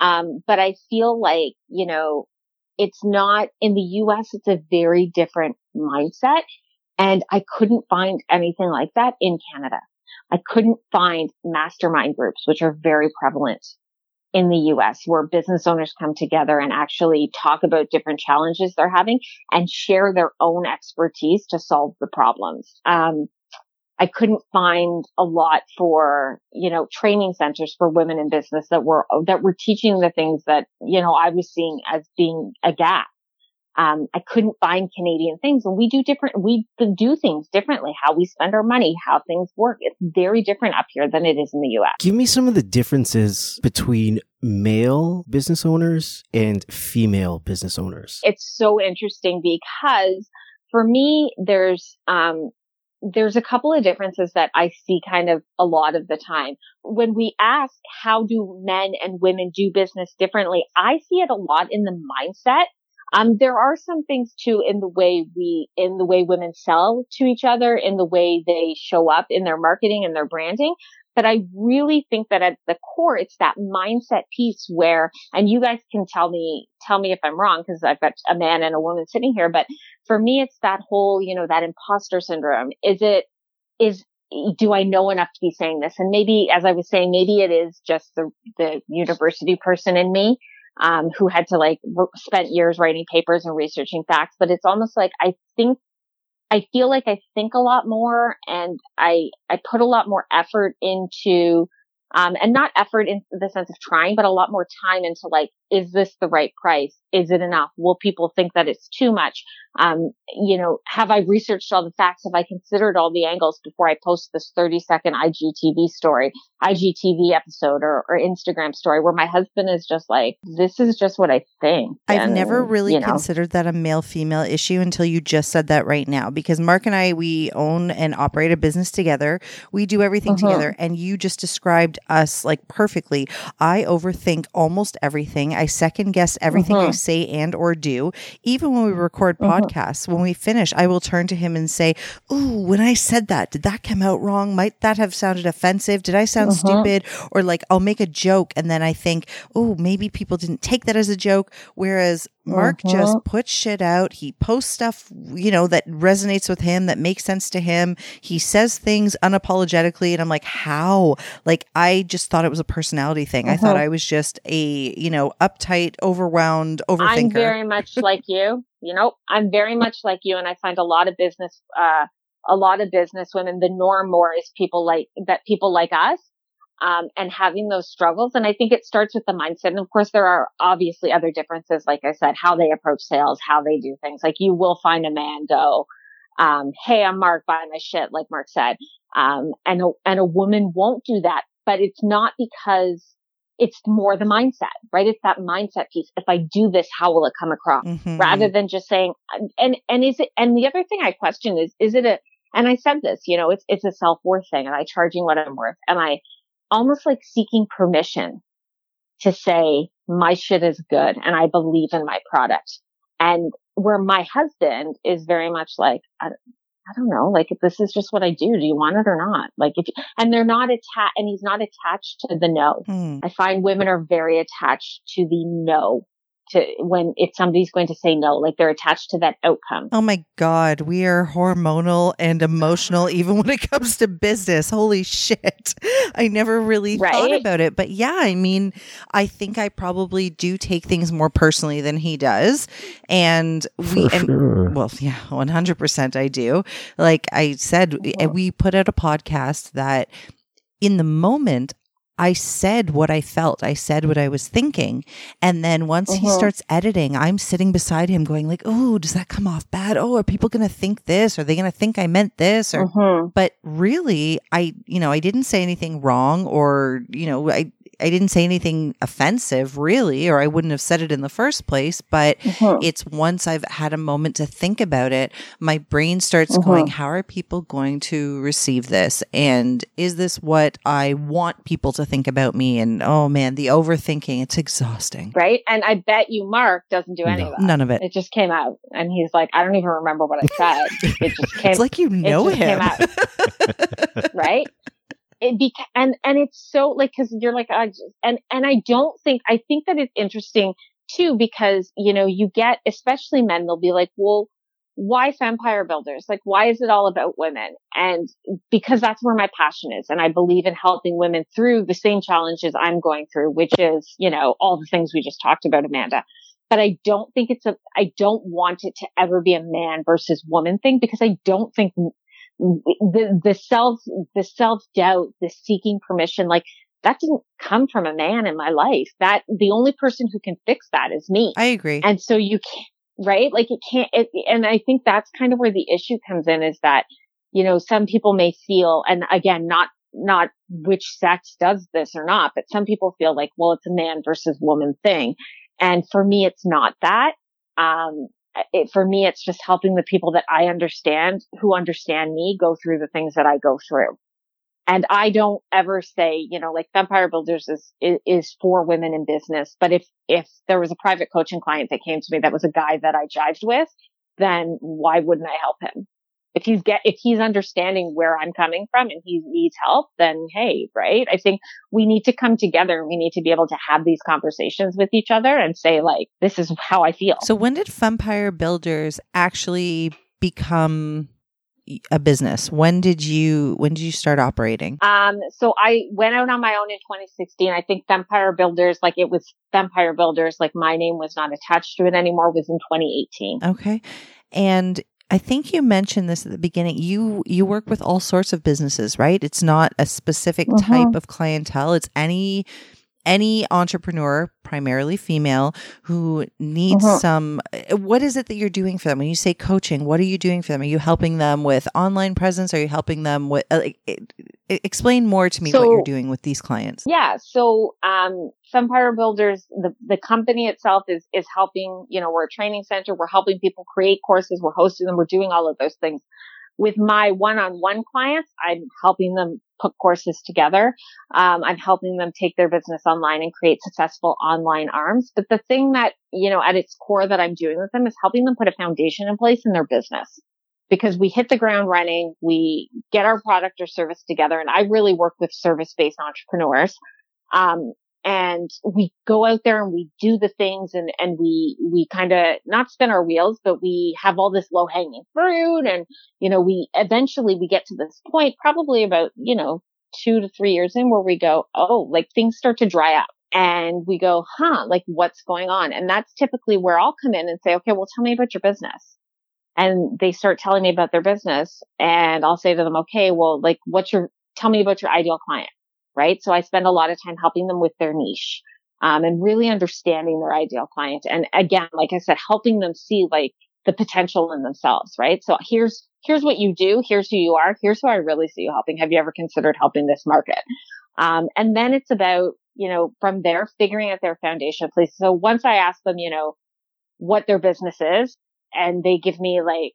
Um, but I feel like, you know, it's not in the US, it's a very different mindset. And I couldn't find anything like that in Canada. I couldn't find mastermind groups, which are very prevalent in the US where business owners come together and actually talk about different challenges they're having and share their own expertise to solve the problems. Um, I couldn't find a lot for, you know, training centers for women in business that were, that were teaching the things that, you know, I was seeing as being a gap um, I couldn't find Canadian things and we do different, we do things differently, how we spend our money, how things work. It's very different up here than it is in the US. Give me some of the differences between male business owners and female business owners. It's so interesting because for me, there's, um, there's a couple of differences that I see kind of a lot of the time. When we ask how do men and women do business differently, I see it a lot in the mindset um, there are some things too in the way we, in the way women sell to each other, in the way they show up in their marketing and their branding. But I really think that at the core, it's that mindset piece where, and you guys can tell me, tell me if I'm wrong, because I've got a man and a woman sitting here. But for me, it's that whole, you know, that imposter syndrome. Is it, is, do I know enough to be saying this? And maybe, as I was saying, maybe it is just the, the university person in me um, who had to like spent years writing papers and researching facts. But it's almost like I think, I feel like I think a lot more and I, I put a lot more effort into um, and not effort in the sense of trying, but a lot more time into like, is this the right price? Is it enough? Will people think that it's too much? Um, you know, have I researched all the facts? Have I considered all the angles before I post this 30 second IGTV story, IGTV episode or, or Instagram story where my husband is just like, this is just what I think. I've and, never really you know, considered that a male female issue until you just said that right now, because Mark and I, we own and operate a business together. We do everything uh-huh. together. And you just described us like perfectly. I overthink almost everything. I second guess everything uh-huh. I say and or do. Even when we record uh-huh. podcasts, when we finish, I will turn to him and say, "Ooh, when I said that, did that come out wrong? Might that have sounded offensive? Did I sound uh-huh. stupid?" Or like I'll make a joke and then I think, "Oh, maybe people didn't take that as a joke." Whereas Mark uh-huh. just puts shit out. He posts stuff, you know, that resonates with him, that makes sense to him. He says things unapologetically. And I'm like, how? Like, I just thought it was a personality thing. I thought uh-huh. I was just a, you know, uptight, overwhelmed overthinker. I'm very much like you. You know, I'm very much like you. And I find a lot of business, uh, a lot of business women, the norm more is people like that, people like us um, and having those struggles. And I think it starts with the mindset. And of course, there are obviously other differences, like I said, how they approach sales, how they do things. Like you will find a man go, um, Hey, I'm Mark, buy my shit, like Mark said. Um, and a, and a woman won't do that, but it's not because it's more the mindset, right? It's that mindset piece. If I do this, how will it come across? Mm-hmm. Rather than just saying, and, and is it, and the other thing I question is, is it a, and I said this, you know, it's, it's a self worth thing. Am I charging what I'm worth? Am I, almost like seeking permission to say, my shit is good and I believe in my product. And where my husband is very much like, I, don't know, like this is just what I do. Do you want it or not? Like if, and they're not attached, and he's not attached to the no. Hmm. I find women are very attached to the no to when if somebody's going to say no, like they're attached to that outcome. Oh my God, we are hormonal and emotional [LAUGHS] even when it comes to business. Holy shit. I never really thought about it. But yeah, I mean, I think I probably do take things more personally than he does. And we, For and, sure. well, yeah, 100% I do. Like I said, Mhm. we put out a podcast that in the moment, I said what I felt. I said what I was thinking. And then once he Mhm. starts editing, I'm sitting beside him going like, "Oh, does that come off bad? Oh, are people going to think this? Are they going to think I meant this?" Or Mhm. but really, I, you know, I didn't say anything wrong or, you know, I I didn't say anything offensive really or I wouldn't have said it in the first place, but Mhm. it's once I've had a moment to think about it, my brain starts Mhm. going, how are people going to receive this? And is this what I want people to think about me? And oh man, the overthinking, it's exhausting. Right. And I bet you Mark doesn't do any No. of that. None of it. It just came out and he's like, I don't even remember what I said. It just [LAUGHS] came It's like you know him. [LAUGHS] right? It and and it's so like because you're like I just, and and I don't think I think that it's interesting too because you know you get especially men they'll be like well why vampire builders? Like why is it all about women? And because that's where my passion is and I believe in helping women through the same challenges I'm going through which is you know all the things we just talked about Amanda. But I don't think it's a I don't want it to ever be a man versus woman thing because I don't think the the self the self doubt the seeking permission like that didn't come from a man in my life. That the only person who can fix that is me. I agree. and so you can't right? Like it can't it, and i think that's kind of where the issue comes in is that you know some people may feel and again not not which sex does this or not but some people feel like well it's a man versus woman thing. And for me it's not that. Um it, for me, it's just helping the people that I understand who understand me go through the things that I go through. And I don't ever say, you know, like Vampire Builders is, is, is for women in business. But if, if there was a private coaching client that came to me that was a guy that I jived with, then why wouldn't I help him? If he's get, if he's understanding where I'm coming from and he needs help, then hey, right? I think we need to come together and we need to be able to have these conversations with each other and say like, this is how I feel. So when did Vampire Builders actually become a business? When did you when did you start operating? Um, so I went out on my own in 2016. I think Vampire Builders, like it was Vampire Builders, like my name was not attached to it anymore, was in 2018. Okay. And I think you mentioned this at the beginning. You you work with all sorts of businesses, right? It's not a specific Mhm. type of clientele. It's any any entrepreneur, primarily female, who needs Mhm. some what is it that you're doing for them? When you say coaching, what are you doing for them? Are you helping them with online presence? Are you helping them with uh, like, it- it- explain more to me what you're doing with these clients? Yeah. So, um, Vampire Builders, the, the company itself is, is helping, you know, we're a training center. We're helping people create courses. We're hosting them. We're doing all of those things. With my one-on-one clients, I'm helping them put courses together. Um, I'm helping them take their business online and create successful online arms. But the thing that, you know, at its core that I'm doing with them is helping them put a foundation in place in their business because we hit the ground running. We get our product or service together. And I really work with service-based entrepreneurs. Um, and we go out there and we do the things and, and we, we kind of not spin our wheels, but we have all this low hanging fruit. And, you know, we eventually we get to this point, probably about, you know, two to three years in where we go, Oh, like things start to dry up and we go, huh, like what's going on? And that's typically where I'll come in and say, okay, well, tell me about your business. And they start telling me about their business and I'll say to them, okay, well, like what's your, tell me about your ideal client right? So I spend a lot of time helping them with their niche, um, and really understanding their ideal client. And again, like I said, helping them see like the potential in themselves, right? So here's, here's what you do. Here's who you are. Here's who I really see you helping. Have you ever considered helping this market? Um, and then it's about, you know, from there, figuring out their foundation place. So once I ask them, you know, what their business is and they give me like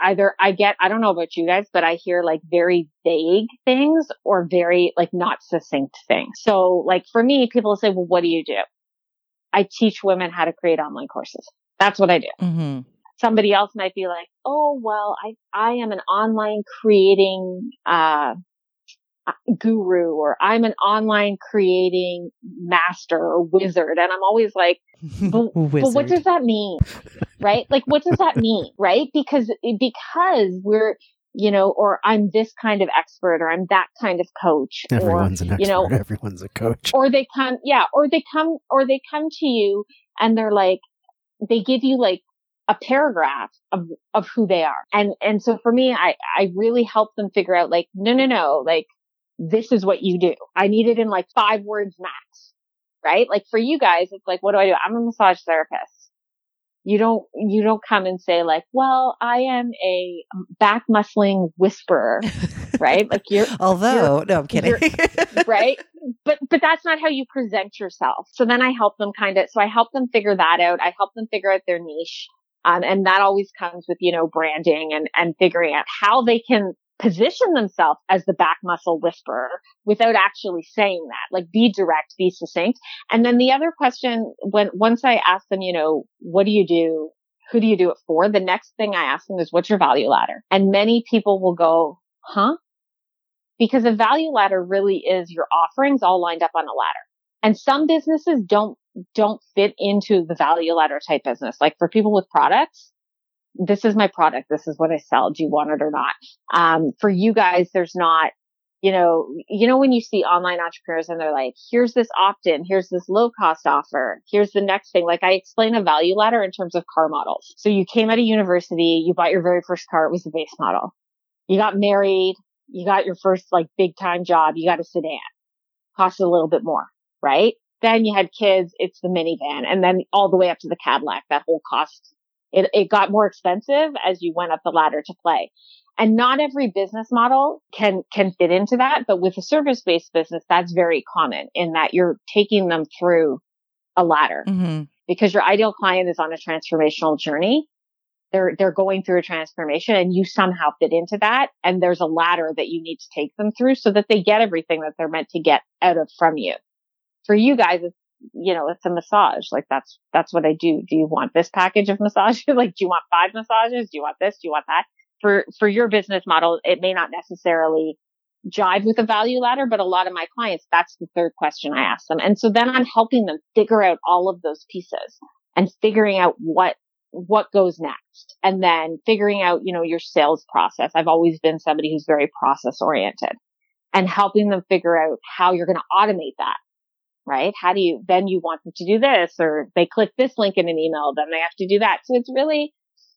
either I get, I don't know about you guys, but I hear like very vague things or very like not succinct things. So like for me, people say, well, what do you do? I teach women how to create online courses. That's what I do. Mm-hmm. Somebody else might be like, oh, well, I, I am an online creating, uh, guru or I'm an online creating master or wizard. And I'm always like, [LAUGHS] but, but what does that mean? right? Like, what does that mean? Right? Because, because we're, you know, or I'm this kind of expert or I'm that kind of coach. Everyone's or, an expert. You know, Everyone's a coach. Or they come, yeah, or they come, or they come to you and they're like, they give you like a paragraph of, of who they are. And, and so for me, I, I really help them figure out like, no, no, no, like this is what you do. I need it in like five words max, right? Like for you guys, it's like, what do I do? I'm a massage therapist. You don't, you don't come and say like, well, I am a back muscling whisperer, [LAUGHS] right? Like you're, although, you're, no, I'm kidding. [LAUGHS] right. But, but that's not how you present yourself. So then I help them kind of, so I help them figure that out. I help them figure out their niche. Um, and that always comes with, you know, branding and, and figuring out how they can position themselves as the back muscle whisperer without actually saying that. Like be direct, be succinct. And then the other question, when, once I ask them, you know, what do you do? Who do you do it for? The next thing I ask them is, what's your value ladder? And many people will go, huh? Because a value ladder really is your offerings all lined up on a ladder. And some businesses don't, don't fit into the value ladder type business. Like for people with products, this is my product. This is what I sell. Do you want it or not? Um, for you guys, there's not, you know, you know, when you see online entrepreneurs and they're like, here's this opt-in, here's this low cost offer, here's the next thing. Like I explain a value ladder in terms of car models. So you came out of university, you bought your very first car. It was the base model. You got married. You got your first like big time job. You got a sedan. Cost a little bit more, right? Then you had kids. It's the minivan and then all the way up to the Cadillac. That whole cost it, it got more expensive as you went up the ladder to play. And not every business model can, can fit into that. But with a service based business, that's very common in that you're taking them through a ladder mm-hmm. because your ideal client is on a transformational journey. They're, they're going through a transformation and you somehow fit into that. And there's a ladder that you need to take them through so that they get everything that they're meant to get out of from you. For you guys, it's you know, it's a massage. Like that's, that's what I do. Do you want this package of massages? [LAUGHS] like, do you want five massages? Do you want this? Do you want that? For, for your business model, it may not necessarily jive with a value ladder, but a lot of my clients, that's the third question I ask them. And so then I'm helping them figure out all of those pieces and figuring out what, what goes next and then figuring out, you know, your sales process. I've always been somebody who's very process oriented and helping them figure out how you're going to automate that right? How do you, then you want them to do this or they click this link in an email, then they have to do that. So it's really,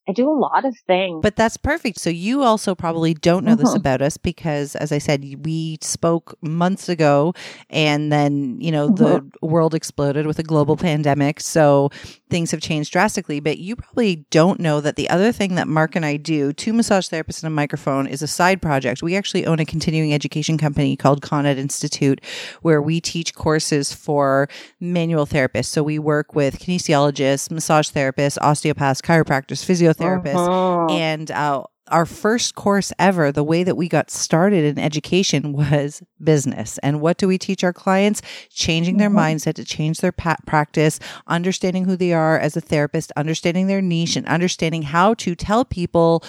I do a lot of things. But that's perfect. So you also probably don't know mm-hmm. this about us because, as I said, we spoke months ago and then, you know, mm-hmm. the world exploded with a global pandemic. So things have changed drastically. But you probably don't know that the other thing that Mark and I do, two massage therapists and a microphone, is a side project. We actually own a continuing education company called ConEd Institute where we teach courses for manual therapists. So we work with kinesiologists, massage therapists, osteopaths, chiropractors, physiotherapists therapist. Uh-huh. And uh, our first course ever, the way that we got started in education [LAUGHS] was business. And what do we teach our clients? Changing their mm-hmm. mindset to change their pa- practice, understanding who they are as a therapist, understanding their niche, and understanding how to tell people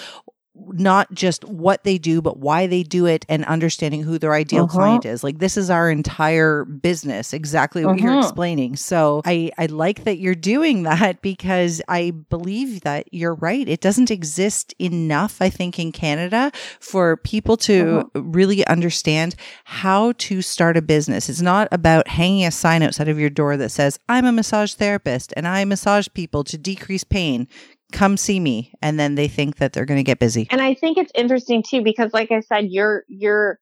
not just what they do, but why they do it and understanding who their ideal uh-huh. client is. Like this is our entire business, exactly what uh-huh. you're explaining. So I, I like that you're doing [LAUGHS] that because I believe that you're right. It doesn't exist enough, I think, in Canada for people to uh-huh. really understand how to start a business. It's not about hanging a sign outside of your door that says, I'm a massage therapist and I massage people to decrease pain come see me and then they think that they're going to get busy and i think it's interesting too because like i said you're you're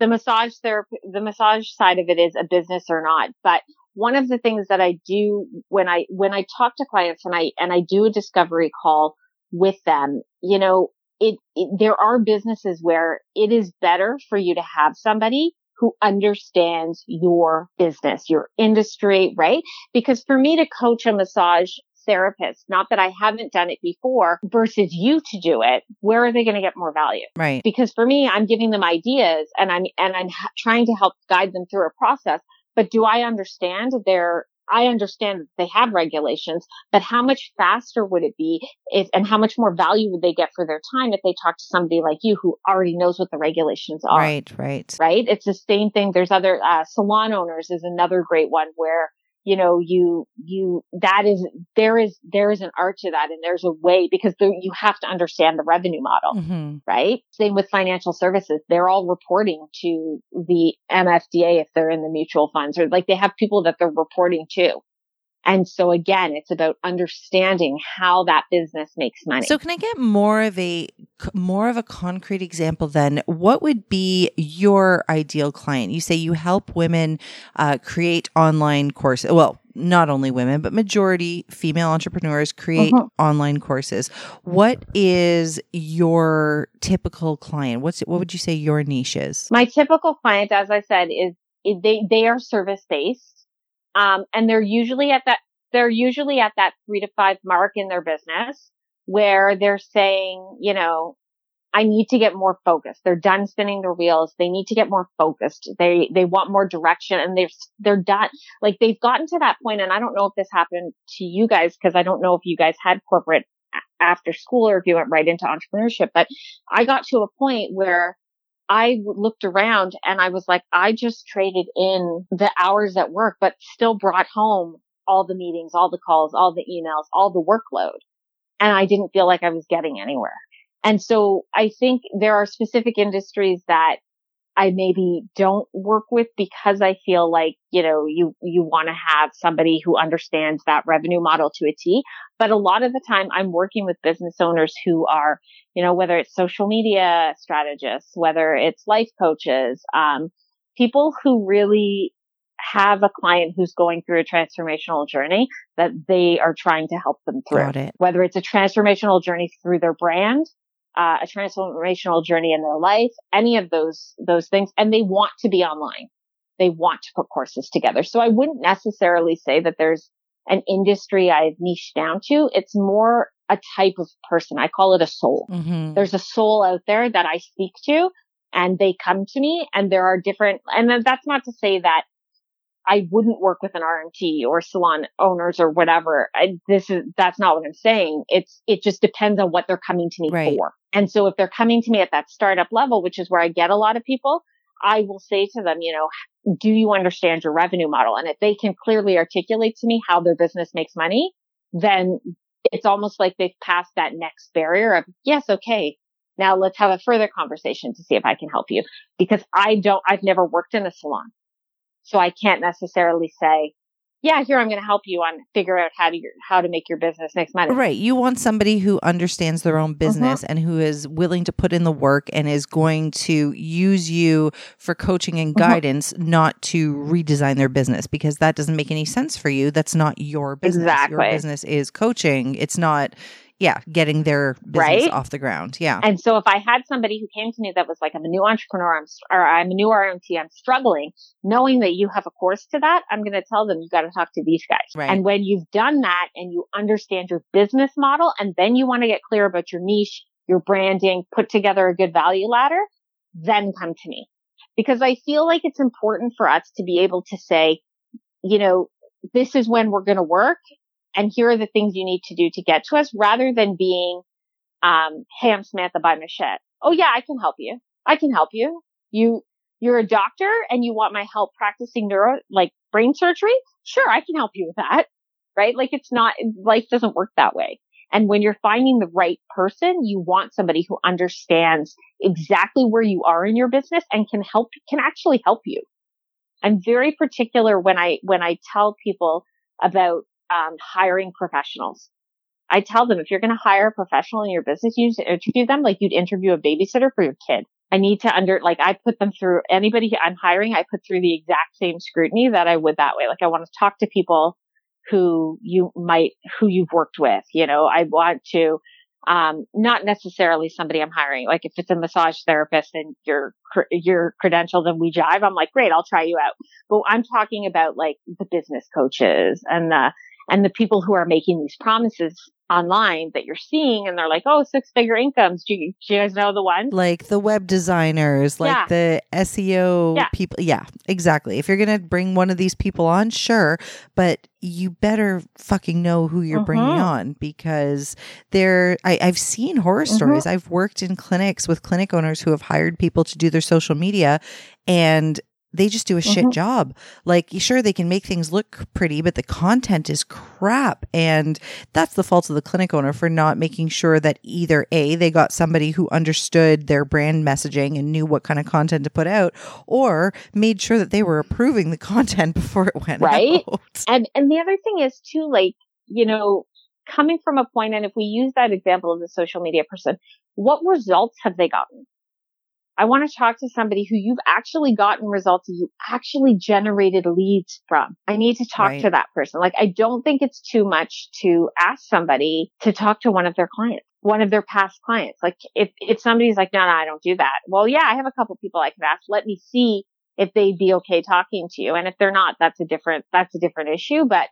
the massage therapy the massage side of it is a business or not but one of the things that i do when i when i talk to clients and i and i do a discovery call with them you know it, it there are businesses where it is better for you to have somebody who understands your business, your industry, right? Because for me to coach a massage therapist, not that I haven't done it before versus you to do it, where are they going to get more value? Right. Because for me, I'm giving them ideas and I'm, and I'm trying to help guide them through a process. But do I understand their I understand that they have regulations, but how much faster would it be if, and how much more value would they get for their time if they talk to somebody like you who already knows what the regulations are? Right, right. Right. It's the same thing. There's other, uh, salon owners is another great one where you know, you, you, that is, there is, there is an art to that and there's a way because there, you have to understand the revenue model, mm-hmm. right? Same with financial services. They're all reporting to the MFDA if they're in the mutual funds or like they have people that they're reporting to. And so again, it's about understanding how that business makes money. So can I get more of a more of a concrete example then? What would be your ideal client? You say you help women uh, create online courses. Well, not only women, but majority female entrepreneurs create uh-huh. online courses. What is your typical client? What's what would you say your niche is? My typical client, as I said, is they they are service based. Um, and they're usually at that, they're usually at that three to five mark in their business where they're saying, you know, I need to get more focused. They're done spinning their wheels. They need to get more focused. They, they want more direction and they're, they're done. Like they've gotten to that point and I don't know if this happened to you guys because I don't know if you guys had corporate after school or if you went right into entrepreneurship, but I got to a point where I looked around and I was like, I just traded in the hours at work, but still brought home all the meetings, all the calls, all the emails, all the workload. And I didn't feel like I was getting anywhere. And so I think there are specific industries that I maybe don't work with because I feel like, you know, you, you want to have somebody who understands that revenue model to a T. But a lot of the time I'm working with business owners who are, you know, whether it's social media strategists, whether it's life coaches, um, people who really have a client who's going through a transformational journey that they are trying to help them through. It. Whether it's a transformational journey through their brand, uh, a transformational journey in their life, any of those, those things. And they want to be online. They want to put courses together. So I wouldn't necessarily say that there's an industry I've niched down to. It's more a type of person. I call it a soul. Mm-hmm. There's a soul out there that I speak to and they come to me and there are different, and that's not to say that I wouldn't work with an RMT or salon owners or whatever. I, this is, that's not what I'm saying. It's, it just depends on what they're coming to me right. for. And so if they're coming to me at that startup level, which is where I get a lot of people, I will say to them, you know, do you understand your revenue model? And if they can clearly articulate to me how their business makes money, then it's almost like they've passed that next barrier of, yes, okay. Now let's have a further conversation to see if I can help you because I don't, I've never worked in a salon. So I can't necessarily say, yeah, here I'm going to help you on figure out how to how to make your business next money. Right. You want somebody who understands their own business uh-huh. and who is willing to put in the work and is going to use you for coaching and uh-huh. guidance, uh-huh. not to redesign their business because that doesn't make any sense for you. That's not your business. Exactly. Your business is coaching. It's not yeah, getting their business right? off the ground. Yeah. And so if I had somebody who came to me that was like, I'm a new entrepreneur, I'm, or I'm a new RMT, I'm struggling, knowing that you have a course to that, I'm going to tell them you got to talk to these guys. Right. And when you've done that and you understand your business model and then you want to get clear about your niche, your branding, put together a good value ladder, then come to me. Because I feel like it's important for us to be able to say, you know, this is when we're going to work and here are the things you need to do to get to us rather than being, um, hey, I'm Samantha by Machette. Oh yeah, I can help you. I can help you. You, you're a doctor and you want my help practicing neuro, like brain surgery? Sure, I can help you with that. Right? Like it's not, life doesn't work that way. And when you're finding the right person, you want somebody who understands exactly where you are in your business and can help, can actually help you. I'm very particular when I, when I tell people about um, hiring professionals. I tell them if you're going to hire a professional in your business, you interview them like you'd interview a babysitter for your kid. I need to under, like I put them through anybody I'm hiring, I put through the exact same scrutiny that I would that way. Like I want to talk to people who you might, who you've worked with. You know, I want to, um, not necessarily somebody I'm hiring. Like if it's a massage therapist and your, your credentials and we jive, I'm like, great, I'll try you out. But I'm talking about like the business coaches and the, and the people who are making these promises online that you're seeing and they're like, oh, six figure incomes. Do you, do you guys know the one? Like the web designers, like Yeah. the SEO Yeah. people. Yeah, exactly. If you're going to bring one of these people on, sure, but you better fucking know who you're bringing Mhm. on because they're, I, I've seen horror Mm-hmm. stories. I've worked in clinics with clinic owners who have hired people to do their social media and they just do a shit Mhm. job. Like, sure, they can make things look pretty, but the content is crap. And that's the fault of the clinic owner for not making sure that either A, they got somebody who understood their brand messaging and knew what kind of content to put out, or made sure that they were approving the [LAUGHS] content before it went Right. out. And and the other thing is too, like, you know, coming from a point, and if we use that example of the social media person, what results have they gotten? I want to talk to somebody who you've actually gotten results you actually generated leads from. I need to talk Right. to that person. Like, I don't think it's too much to ask somebody to talk to one of their clients, one of their past clients. Like, if, if somebody's like, no, no, I don't do that. Well, yeah, I have a couple people I could ask. Let me see if they'd be okay talking to you. And if they're not, that's a different, that's a different issue. But,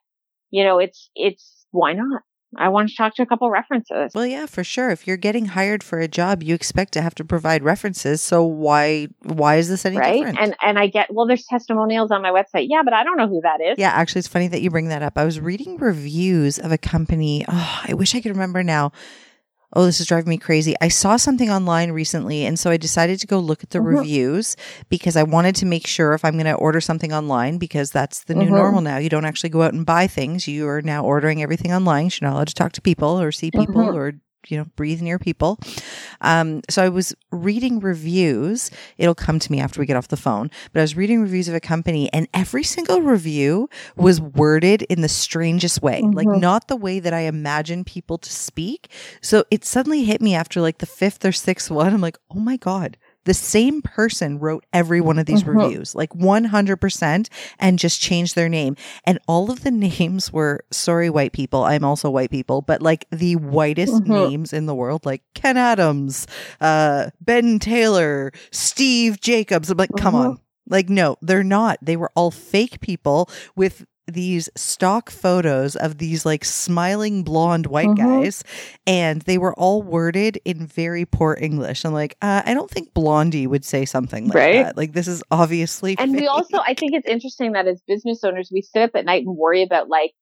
you know, it's, it's, why not? I want to talk to a couple references. Well, yeah, for sure. If you're getting hired for a job, you expect to have to provide references. So why why is this any right? different? And and I get well, there's testimonials on my website. Yeah, but I don't know who that is. Yeah, actually, it's funny that you bring that up. I was reading reviews of a company. Oh, I wish I could remember now. Oh, this is driving me crazy. I saw something online recently, and so I decided to go look at the Mhm. reviews because I wanted to make sure if I'm going to order something online, because that's the new Mhm. normal now. You don't actually go out and buy things. You are now ordering everything online. You're not allowed to talk to people or see people Mhm. or you know breathe near people. Um, so I was reading reviews. It'll come to me after we get off the phone. But I was reading reviews of a company, and every single review was worded in the strangest way, like Mhm. not the way that I imagine people to speak. So it suddenly hit me after like the fifth or sixth one. I'm like, oh my God. The same person wrote every one of these Mhm. reviews, like 100%, and just changed their name. And all of the names were, sorry, white people. I'm also white people, but like the whitest Mhm. names in the world, like Ken Adams, uh, Ben Taylor, Steve Jacobs. I'm like, come Mhm. on. Like, no, they're not. They were all fake people with these stock photos of these like smiling blonde white Mhm. guys and they were all worded in very poor english i'm like uh, i don't think blondie would say something like Right. that like this is obviously And we also, I think it's interesting that as business owners, we sit up at night and worry about like,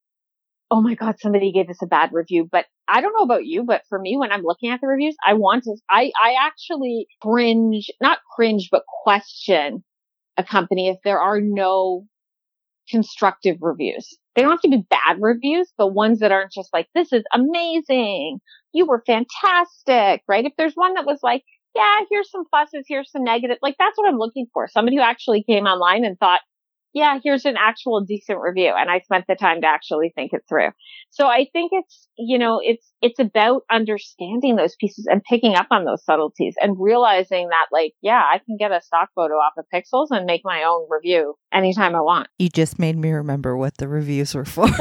oh my God, somebody gave us a bad review. But I don't know about you, but for me, when I'm looking at the reviews, I want to, I, I actually cringe, not cringe, but question a company if there are no constructive reviews. They don't have to be bad reviews, but ones that aren't just like, this is amazing. You were fantastic, right? If there's one that was like, yeah, here's some pluses, here's some negative. Like that's what I'm looking for. Somebody who actually came online and thought, yeah, here's an actual decent review. And I spent the time to actually think it through. So I think it's, you know, it's, it's about understanding those pieces and picking up on those subtleties and realizing that like, yeah, I can get a stock photo off of Pexels and make my own review anytime I want. you just made me remember what the reviews were for [LAUGHS]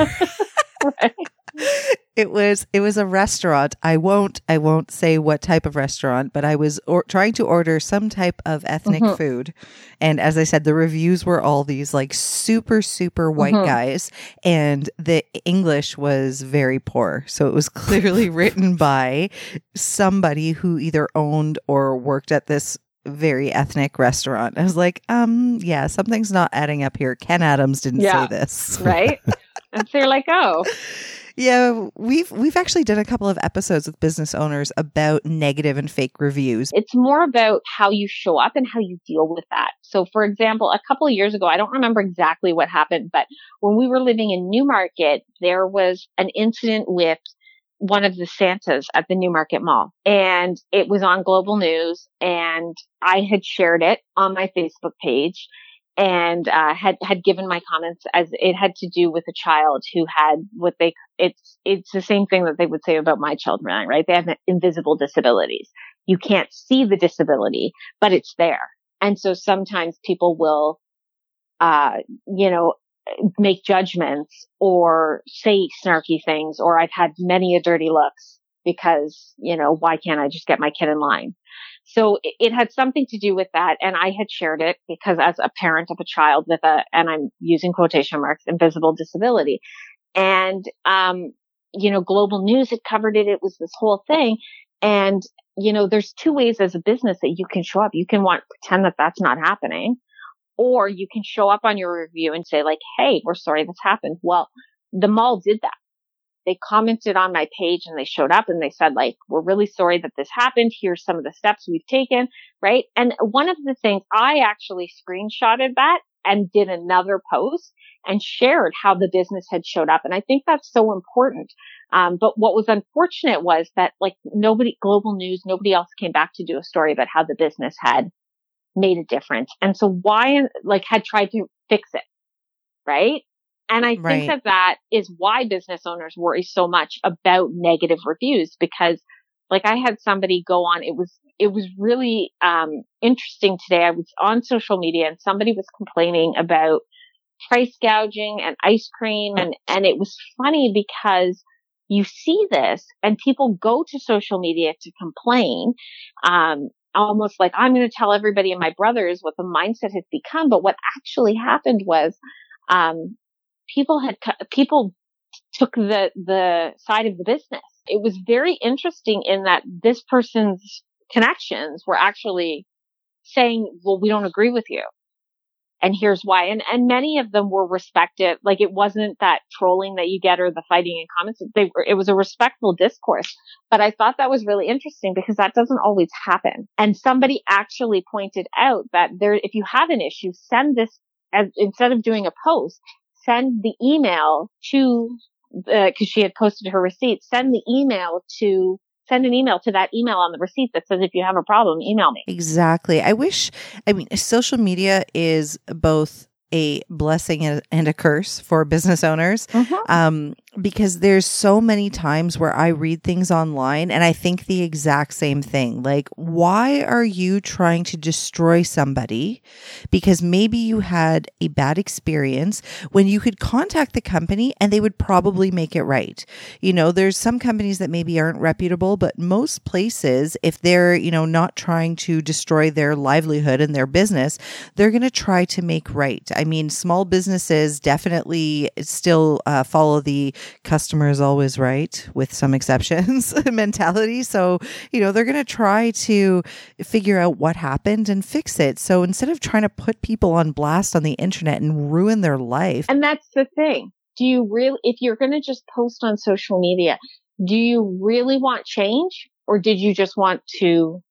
Right. [LAUGHS] it was it was a restaurant i won't i won't say what type of restaurant but i was or- trying to order some type of ethnic Mhm. food and as i said the reviews were all these like super super white Mhm. guys and the english was very poor so it was clearly [LAUGHS] written by somebody who either owned or worked at this very ethnic restaurant i was like um yeah something's not adding up here ken adams didn't Yeah. say this right? [LAUGHS] and so you're like, oh, yeah, we've we've actually done a couple of episodes with business owners about negative and fake reviews. it's more about how you show up and how you deal with that. So, for example, a couple of years ago, I don't remember exactly what happened, but when we were living in Newmarket, there was an incident with one of the Santas at the Newmarket Mall and it was on global news and I had shared it on my Facebook page and uh, had had given my comments as it had to do with a child who had what they it's it's the same thing that they would say about my children, right? They have invisible disabilities. You can't see the disability, but it's there, and so sometimes people will, uh, you know, make judgments or say snarky things, or I've had many a dirty looks because you know why can't I just get my kid in line? So it, it had something to do with that. And I had shared it because as a parent of a child with a, and I'm using quotation marks, invisible disability. And, um, you know, global news had covered it. It was this whole thing. And, you know, there's two ways as a business that you can show up. You can want pretend that that's not happening, or you can show up on your review and say like, Hey, we're sorry this happened. Well, the mall did that. They commented on my page and they showed up and they said like, we're really sorry that this happened. Here's some of the steps we've taken. Right. And one of the things I actually screenshotted that and did another post and shared how the business had showed up. And I think that's so important. Um, but what was unfortunate was that like nobody, global news, nobody else came back to do a story about how the business had made a difference. And so why, like, had tried to fix it. Right. And I Right. think that that is why business owners worry so much about negative reviews because like I had somebody go on, it was, it was really, um, interesting today. I was on social media and somebody was complaining about price gouging and ice cream and, and it was funny because you see this and people go to social media to complain, um, almost like I'm going to tell everybody and my brothers what the mindset has become. But what actually happened was, um, people had, people took the, the side of the business. It was very interesting in that this person's connections were actually saying, well, we don't agree with you. And here's why. And, and many of them were respected. Like it wasn't that trolling that you get or the fighting in comments. They were, it was a respectful discourse. But I thought that was really interesting because that doesn't always happen. And somebody actually pointed out that there, if you have an issue, send this as instead of doing a post, send the email to, uh, cause she had posted her receipt, send the email to, send an email to that email on the receipt that says, if you have a problem, email me. Exactly. I wish, I mean, social media is both a blessing and and a curse for business owners um, because there's so many times where I read things online and I think the exact same thing. Like, why are you trying to destroy somebody? Because maybe you had a bad experience when you could contact the company and they would probably make it right. You know, there's some companies that maybe aren't reputable, but most places, if they're, you know, not trying to destroy their livelihood and their business, they're going to try to make right. I mean, small businesses definitely still uh, follow the customer is always right with some exceptions [LAUGHS] mentality. So, you know, they're going to try to figure out what happened and fix it. So instead of trying to put people on blast on the internet and ruin their life, And that's the thing. Do you really, if you're going to just post on social media, do you really want change or did you just want to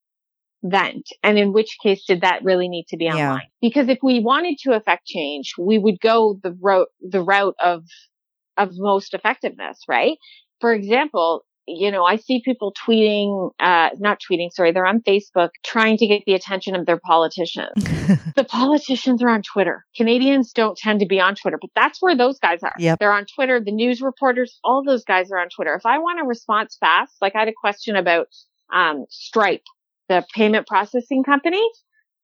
vent? And in which case did that really need to be Yeah. online? Because if we wanted to affect change, we would go the route, the route of, of most effectiveness, right? For example, you know, I see people tweeting, uh, not tweeting, sorry, they're on Facebook trying to get the attention of their politicians [LAUGHS] the politicians are on Twitter. Canadians don't tend to be on Twitter, but that's where those guys are. Yep. They're on Twitter. The news reporters, all those guys are on Twitter. If I want a response fast, like I had a question about um, Stripe, the payment processing company,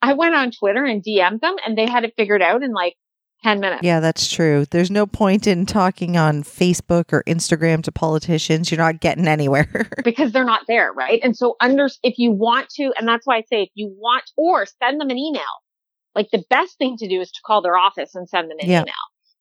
I went on Twitter and DM'd them, and they had it figured out in like ten minutes. Yeah, that's true. There's no point in talking on Facebook or Instagram to politicians. You're not getting anywhere. [LAUGHS] because they're not there, right? And so under, if you want to, and that's why I say if you want, or send them an email. Like the best thing to do is to call their office and send them an Yeah. email,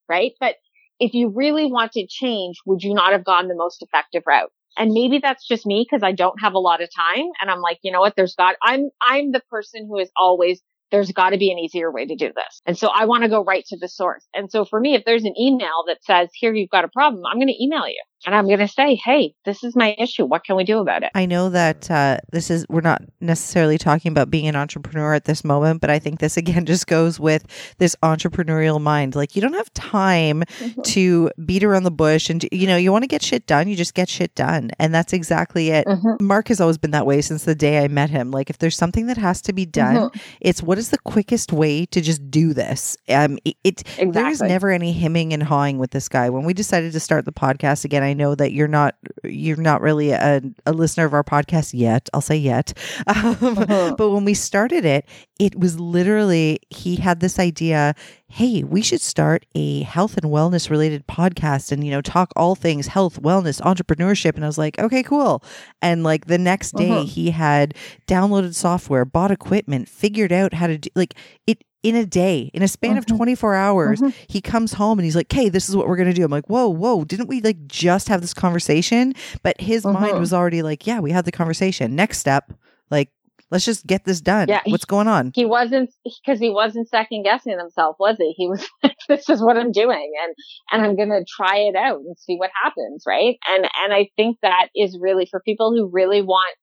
right? But if you really wanted change, would you not have gone the most effective route? And maybe that's just me because I don't have a lot of time. And I'm like, you know what? there's God. I'm, I'm the person who is always, there's got to be an easier way to do this. And so I want to go right to the source. And so for me, if there's an email that says, here, you've got a problem, I'm going to email you and I'm going to say, Hey, this is my issue. What can we do about it? I know that uh, this is, we're not necessarily talking about being an entrepreneur at this moment, but I think this again [LAUGHS] just goes with this entrepreneurial mind. Like, you don't have time to beat around the bush and, you know, you want to get shit done, you just get shit done. And that's exactly it. Mhm. Mark has always been that way since the day I met him. Like, if there's something that has to be done, it's what is the quickest way to just do this? Um, it, it there is never any hemming and hawing with this guy. When we decided to start the podcast again, I know that you're not you're not really a, a listener of our podcast yet. I'll say yet, [LAUGHS] um, Mhm. but when we started it, it was literally he had this idea. hey, we should start a health and wellness related podcast and, you know, talk all things health, wellness, entrepreneurship. And I was like, okay, cool. And like the next day, Mhm. he had downloaded software, bought equipment, figured out how to do like it in a day, in a span of Mhm. 24 hours. Mhm. He comes home and he's like, hey, this is what we're going to do. I'm like, whoa, whoa, didn't we like just have this conversation? But his mind Mhm. was already like, yeah, we had the conversation. Next step, like, let's just get this done. Yeah, What's going on? he wasn't because he wasn't second guessing himself, was he? He was [LAUGHS] like, "This is what I'm doing, and and I'm gonna try it out and see what happens, right?" And and I think that is really for people who really want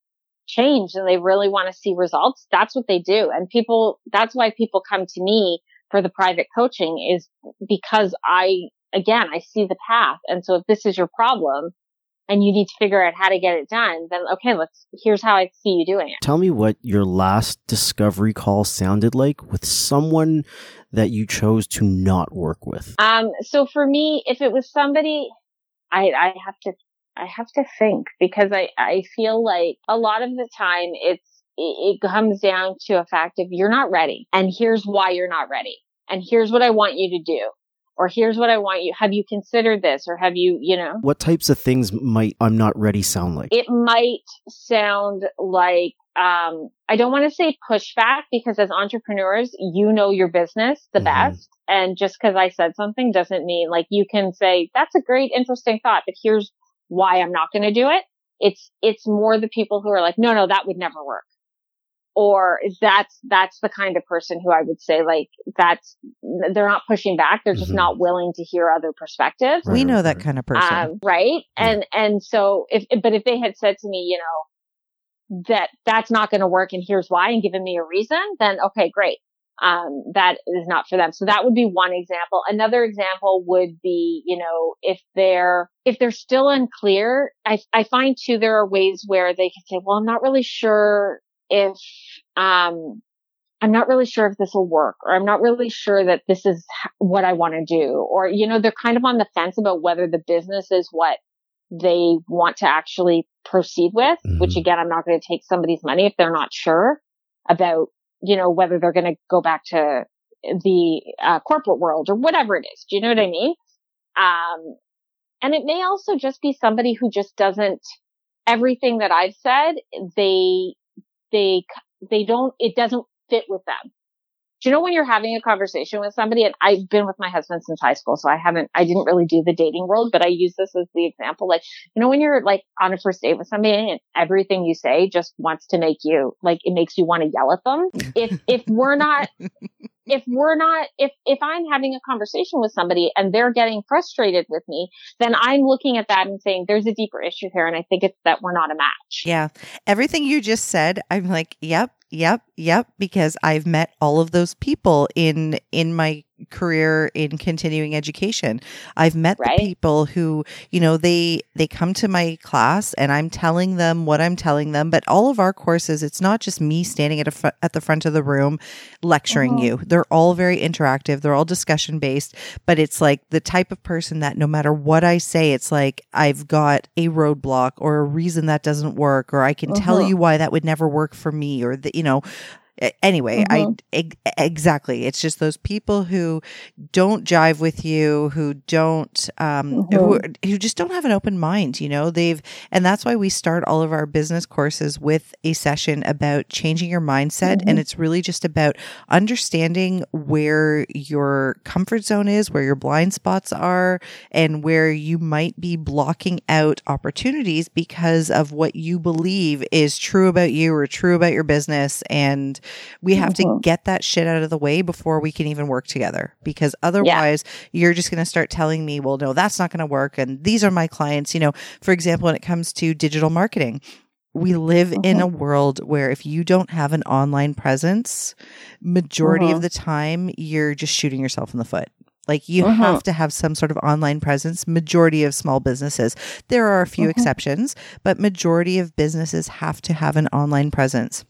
change and they really want to see results. That's what they do, and people. That's why people come to me for the private coaching is because I again I see the path, and so if this is your problem. And you need to figure out how to get it done. Then okay, let's. Here's how I see you doing it. Tell me what your last discovery call sounded like with someone that you chose to not work with. Um, so for me, if it was somebody, I, I have to, I have to think because I, I feel like a lot of the time it's, it, comes down to a fact of you're not ready and here's why you're not ready. And here's what I want you to do. Or here's what I want you, have you considered this or have you, you know, What types of things might I'm not ready sound like? it might sound like um I don't want to say pushback because as entrepreneurs, you know your business the Mhm. best. And just because I said something doesn't mean like you can say, that's a great, interesting thought, but here's why I'm not going to do it. It's, it's more the people who are like, no, no, that would never work. Or that's, that's the kind of person who I would say like, that's, they're not pushing back. They're just Mhm. not willing to hear other perspectives we know that kind of person. um, right? Yeah. And and so if but if they had said to me, you know, that that's not going to work, and here's why, and given me a reason, then okay, great. Um, that is not for them. So that would be one example. Another example would be, you know, if they're if they're still unclear, I I find too there are ways where they can say, well, I'm not really sure if um I'm not really sure if this will work, or I'm not really sure that this is what I want to do. Or, you know, they're kind of on the fence about whether the business is what they want to actually proceed with, which Mhm. again, I'm not going to take somebody's money if they're not sure about, you know, whether they're going to go back to the uh, corporate world or whatever it is. Do you know what I mean? Um, and it may also just be somebody who just doesn't, everything that I've said, they, they, they don't, it doesn't fit with them. Do you know when you're having a conversation with somebody and I've been with my husband since high school, so I haven't, I didn't really do the dating world, but I use this as the example. Like, you know, when you're like on a first date with somebody and everything you say just wants to make you, like, it makes you want to yell at them. If, if we're not, [LAUGHS] if we're not, if, if I'm having a conversation with somebody and they're getting frustrated with me, then I'm looking at that and saying, there's a deeper issue here. And I think it's that we're not a match. Yeah. Everything you just said, I'm like, yep, yep, yep, because I've met all of those people in in my career in continuing education. I've met Right. the people who, you know, they they come to my class and I'm telling them what I'm telling them, but all of our courses, it's not just me standing at a fr- at the front of the room lecturing Mhm. you. They're all very interactive. They're all discussion based, but it's like the type of person that no matter what I say, it's like I've got a roadblock or a reason that doesn't work, or I can tell Mhm. you why that would never work for me, or that, you know, anyway, I mm-hmm. eg- exactly. It's just those people who don't jive with you, who don't, um, who mm-hmm. who just don't have an open mind. You know, they've, and that's why we start all of our business courses with a session about changing your mindset, and mm-hmm. it's really just about understanding where your comfort zone is, where your blind spots are, and where you might be blocking out opportunities because of what you believe is true about you or true about your business. And we have to Mhm. get that shit out of the way before we can even work together because otherwise you're just going to start telling me, well, no, that's not going to work. And these are my clients. You know, for example, when it comes to digital marketing, we live in a world where if you don't have an online presence, majority of Mhm. the time you're just shooting yourself in the foot. Like you Mhm. have to have some sort of online presence. Majority of small businesses, there are a few Mhm. exceptions, but majority of businesses have to have an online presence.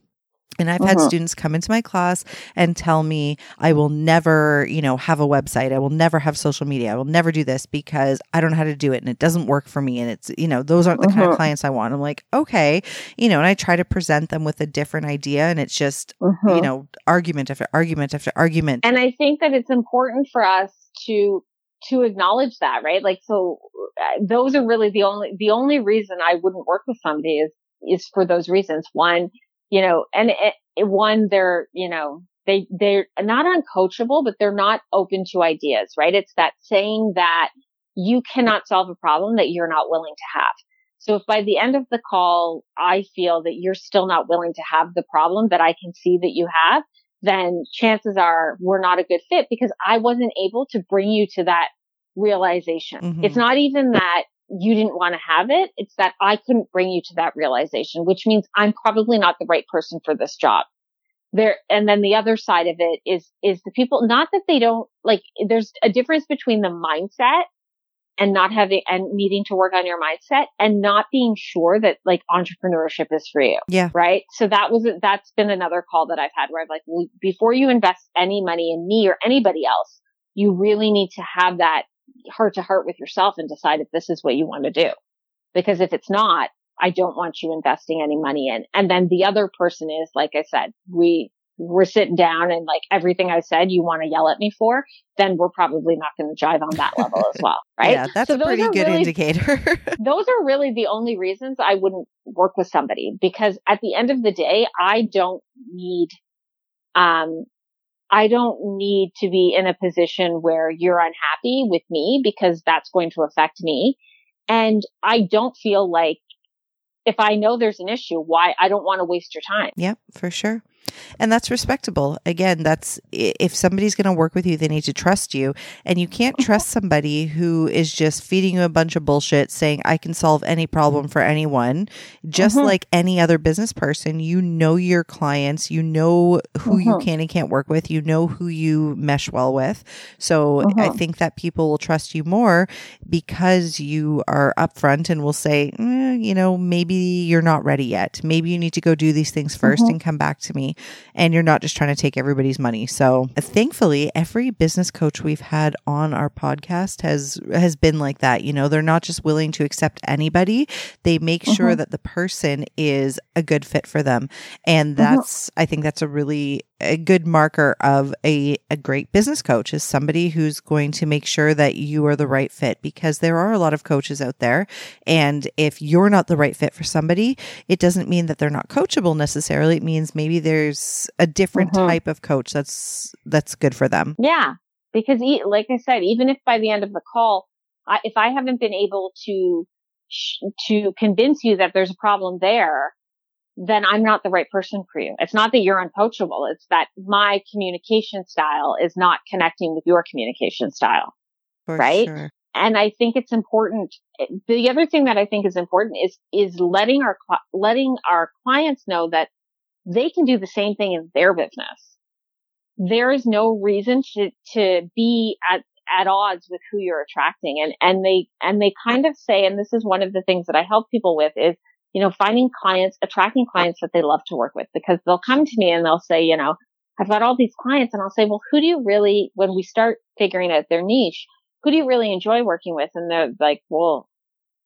And I've had mm-hmm. students come into my class and tell me, I will never, you know, have a website. I will never have social media. I will never do this because I don't know how to do it and it doesn't work for me. And it's, you know, those aren't the kind of mm-hmm. clients I want. I'm like, okay, you know, and I try to present them with a different idea and it's just, you mm-hmm. know, argument after argument after argument. And I think that it's important for us to to acknowledge that, right? Like, so uh, those are really the only, the only reason I wouldn't work with somebody is, is for those reasons. One, you know, and it, it, one, they're, you know, they, they're not uncoachable, but they're not open to ideas, right? It's that saying that you cannot solve a problem that you're not willing to have. So if by the end of the call, I feel that you're still not willing to have the problem that I can see that you have, then chances are we're not a good fit because I wasn't able to bring you to that realization. Mm-hmm. It's not even that you didn't want to have it. It's that I couldn't bring you to that realization, which means I'm probably not the right person for this job. There, and then the other side of it is, is the people, not that they don't like, there's a difference between the mindset and not having and needing to work on your mindset and not being sure that like entrepreneurship is for you. Yeah. Right. So that was, that's been another call that I've had where I'm like, well, before you invest any money in me or anybody else, you really need to have that heart to heart with yourself and decide if this is what you want to do. Because if it's not, I don't want you investing any money in. And then the other person is, like I said, we, we're sitting down and like everything I said you want to yell at me for, then we're probably not going to jive on that level as well. [LAUGHS] Right. Yeah, that's so a pretty good really, indicator. [LAUGHS] those are really the only reasons I wouldn't work with somebody because at the end of the day, I don't need, um, I don't need to be in a position where you're unhappy with me because that's going to affect me. And I don't feel like if I know there's an issue, why I don't want to waste your time. Yep, for sure. And that's respectable. Again, that's if somebody's going to work with you, they need to trust you. And you can't mm-hmm. trust somebody who is just feeding you a bunch of bullshit saying, I can solve any problem for anyone. Just mm-hmm. like any other business person, you know your clients, you know who mm-hmm. you can and can't work with, you know who you mesh well with. So I mm-hmm. think that people will trust you more because you are upfront and will say, eh, you know, maybe you're not ready yet. Maybe you need to go do these things 1st mm-hmm. and come back to me and you're not just trying to take everybody's money. So thankfully, every business coach we've had on our podcast has has been like that. You know, they're not just willing to accept anybody. They make mm-hmm. sure that the person is a good fit for them. And mm-hmm. that's mm-hmm. I think that's a really a good marker of a, a great business coach is somebody who's going to make sure that you are the right fit because there are a lot of coaches out there. And if you're not the right fit for somebody, it doesn't mean that they're not coachable necessarily. It means maybe there's a different mm-hmm. type of coach that's, that's good for them. Yeah. Because like I said, even if by the end of the call, I, if I haven't been able to, to convince you that there's a problem there, then I'm not the right person for you. It's not that you're uncoachable. It's that my communication style is not connecting with your communication style. For right. Sure. And I think it's important. The other thing that I think is important is, is letting our, letting our clients know that they can do the same thing in their business. There is no reason to, to be at, at odds with who you're attracting. And, and they, and they kind of say, and this is one of the things that I help people with is you know, finding clients, attracting clients that they love to work with because they'll come to me and they'll say, you know, I've got all these clients and I'll say, well, who do you really, when we start figuring out their niche, who do you really enjoy working with? And they're like, well,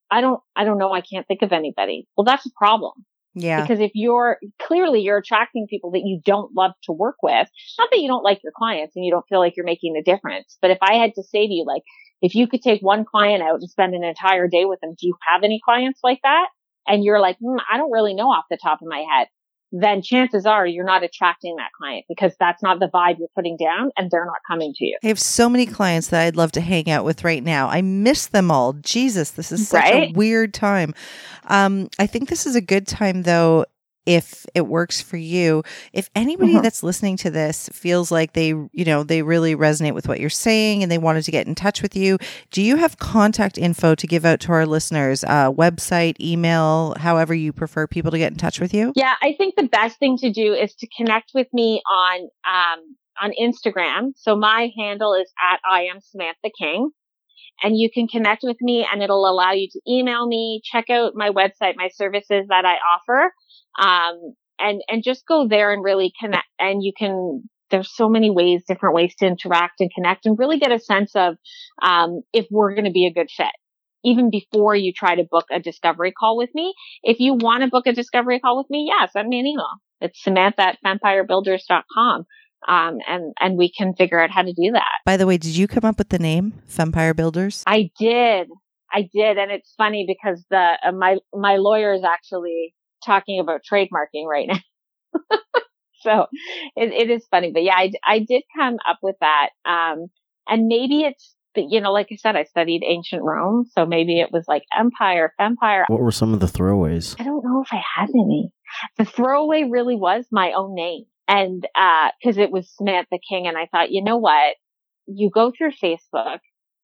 I don't, I don't know. I can't think of anybody. Well, that's a problem. Yeah. Because if you're clearly you're attracting people that you don't love to work with, not that you don't like your clients and you don't feel like you're making a difference, but if I had to say to you, like, if you could take one client out and spend an entire day with them, do you have any clients like that? and you're like, hmm, I don't really know off the top of my head, then chances are you're not attracting that client because that's not the vibe you're putting down and they're not coming to you. I have so many clients that I'd love to hang out with right now. I miss them all. Jesus, this is such right? a weird time. Um, I think this is a good time though if it works for you. If anybody mm-hmm. that's listening to this feels like they, you know, they really resonate with what you're saying and they wanted to get in touch with you, do you have contact info to give out to our listeners? Uh, website, email, however you prefer people to get in touch with you? Yeah, I think the best thing to do is to connect with me on um, on Instagram. So my handle is at I am Samantha King and you can connect with me and it'll allow you to email me, check out my website, my services that I offer. Um, and, and just go there and really connect and you can, there's so many ways, different ways to interact and connect and really get a sense of, um, if we're going to be a good fit. Even before you try to book a discovery call with me, if you want to book a discovery call with me, yeah, send me an email. It's Samantha at fempirebuilders.com. Um, and, and we can figure out how to do that. By the way, did you come up with the name Fempire Builders? I did. I did. And it's funny because the, uh, my, my lawyer is actually talking about trademarking right now. [LAUGHS] so it, it is funny, but yeah, I, I did come up with that. Um, and maybe it's, you know, like I said, I studied ancient Rome. So maybe it was like empire, empire. What were some of the throwaways? I don't know if I had any. The throwaway really was my own name. And, uh, cause it was Samantha King. And I thought, you know what? You go through Facebook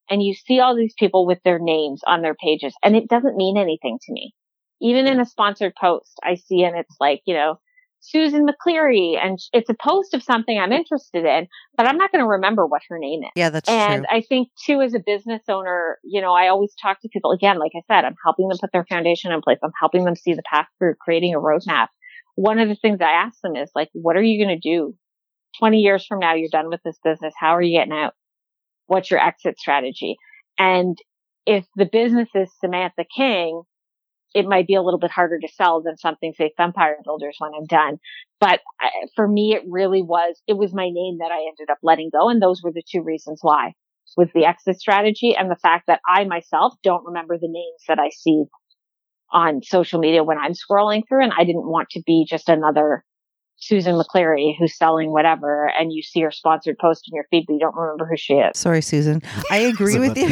and you see all these people with their names on their pages and it doesn't mean anything to me. Even in a sponsored post, I see and it's like, you know, Susan McCleary and it's a post of something I'm interested in, but I'm not going to remember what her name is. Yeah, that's and true. I think too, as a business owner, you know, I always talk to people again, like I said, I'm helping them put their foundation in place. I'm helping them see the path through creating a roadmap. One of the things I ask them is like, what are you going to do 20 years from now? You're done with this business. How are you getting out? What's your exit strategy? And if the business is Samantha King, it might be a little bit harder to sell than something say Empire Builders when I'm done. But uh, for me, it really was, it was my name that I ended up letting go. And those were the two reasons why was the exit strategy and the fact that I myself don't remember the names that I see on social media when I'm scrolling through. And I didn't want to be just another Susan McCleary who's selling whatever and you see her sponsored post in your feed, but you don't remember who she is. Sorry, Susan. I [LAUGHS] agree with you.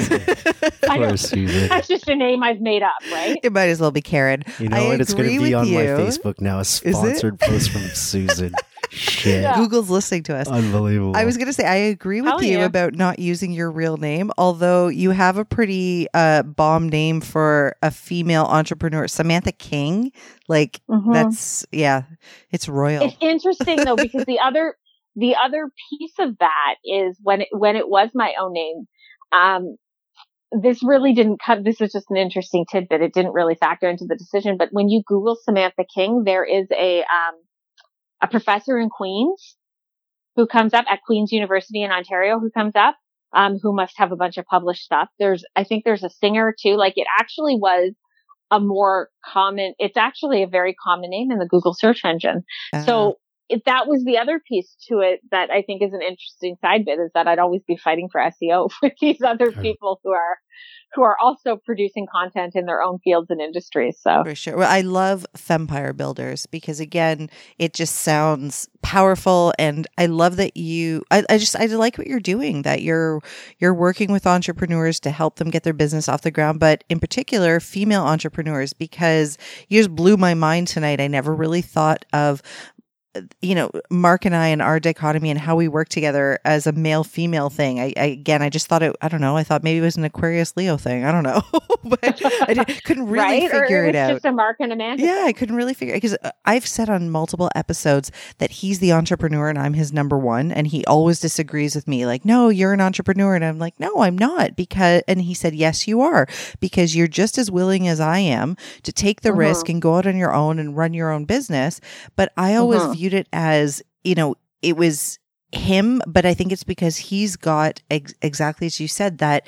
[LAUGHS] I know. Susan. That's just a name I've made up, right? it might as well be Karen. You know I what? It's going to be with on my. Facebook now. A sponsored post from Susan. [LAUGHS] Shit. Yeah. Google's listening to us. Unbelievable. I was going to say I agree with Hell you yeah. about not using your real name, although you have a pretty uh, bomb name for a female entrepreneur, Samantha King. Like Mhm. that's yeah, it's royal. It's interesting though because the other the other piece of that is when it when it was my own name. Um, this really didn't come. This is just an interesting tidbit. It didn't really factor into the decision. But when you Google Samantha King, there is a um, a professor in Queens who comes up at Queens University in Ontario who comes up. Um, who must have a bunch of published stuff. There's, I think there's a singer too. Like it actually was a more common, it's actually a very common name in the Google search engine. Uh, So if that was the other piece to it that I think is an interesting side bit is that I'd always be fighting for SEO [LAUGHS] with these other people who are who are also producing content in their own fields and industries. So For sure. Well, I love Fempire Builders because again, it just sounds powerful and I love that you I, I just I like what you're doing, that you're you're working with entrepreneurs to help them get their business off the ground, but in particular female entrepreneurs because you just blew my mind tonight. I never really thought of you know, Mark and I and our dichotomy and how we work together as a male female thing. I, I again, I just thought it. I don't know. I thought maybe it was an Aquarius Leo thing. I don't know, [LAUGHS] but I couldn't really right? figure or it it's out. just a Mark and a man. Yeah, I couldn't really figure out because I've said on multiple episodes that he's the entrepreneur and I'm his number one, and he always disagrees with me. Like, no, you're an entrepreneur, and I'm like, no, I'm not. Because, and he said, yes, you are, because you're just as willing as I am to take the Mhm. risk and go out on your own and run your own business. But I always Mhm. Viewed it as, you know, it was him, but I think it's because he's got ex- exactly as you said that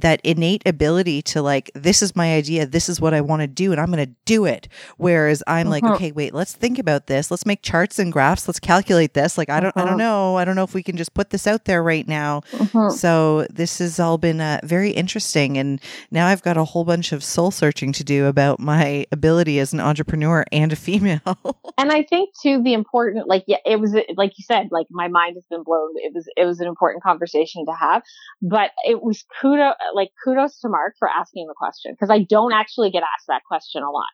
that innate ability to like this is my idea this is what i want to do and i'm going to do it whereas i'm like Mhm. okay wait let's think about this let's make charts and graphs let's calculate this like i don't i don't Mhm. know i don't know if we can just put this out there right now Mhm. so this has all been uh, very interesting and now i've got a whole bunch of soul searching to do about my ability as an entrepreneur and a female [LAUGHS] And I think too, the important, like, yeah, it was, like you said, like my mind has been blown. It was, it was an important conversation to have, but it was kudos, like kudos to Mark for asking the question because I don't actually get asked that question a lot.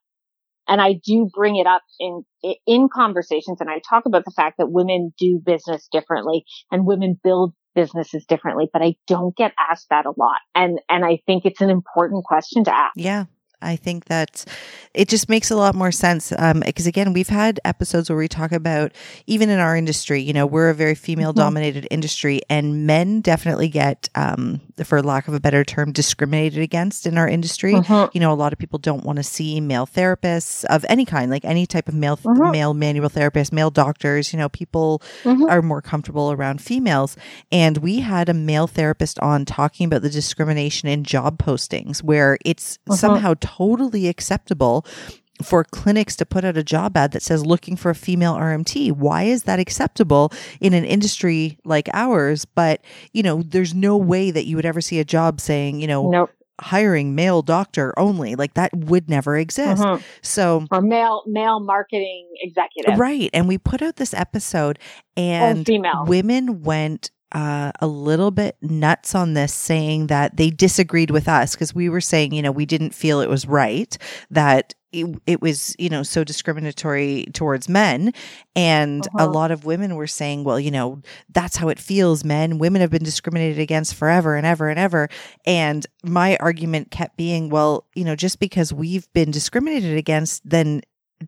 And I do bring it up in, in conversations and I talk about the fact that women do business differently and women build businesses differently, but I don't get asked that a lot. And, and I think it's an important question to ask. Yeah. I think that it just makes a lot more sense. Um, because again, we've had episodes where we talk about even in our industry, you know, we're a very female dominated industry and men definitely get, um, for lack of a better term, discriminated against in our industry. Mhm. You know, a lot of people don't want to see male therapists of any kind, like any type of male Mhm. male manual therapists, male doctors. You know, people Mhm. are more comfortable around females. And we had a male therapist on talking about the discrimination in job postings, where it's Mhm. somehow totally acceptable for clinics to put out a job ad that says looking for a female RMT. Why is that acceptable in an industry like ours? But, you know, there's no way that you would ever see a job saying, you know, Nope. hiring male doctor only. Like that would never exist. Mhm. So, Or male male marketing executive. right. And we put out this episode Or and female. women went uh, a little bit nuts on this, saying that they disagreed with us because we were saying, you know, we didn't feel it was right that it, it was, you know, so discriminatory towards men. And a Uh-huh. lot of women were saying, well, you know, that's how it feels, men. Women have been discriminated against forever and ever and ever. And my argument kept being, well, you know, just because we've been discriminated against, then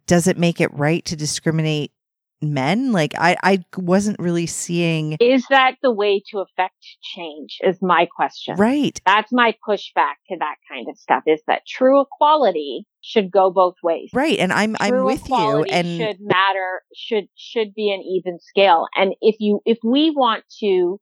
does it make it right to discriminate men? Like I, I wasn't really seeing Is that the way to affect change? Is my question. right. That's my pushback to that kind of stuff. Is that true equality should go both ways. Right. And I'm I'm True with you and should matter should should be an even scale. And if you if we want to,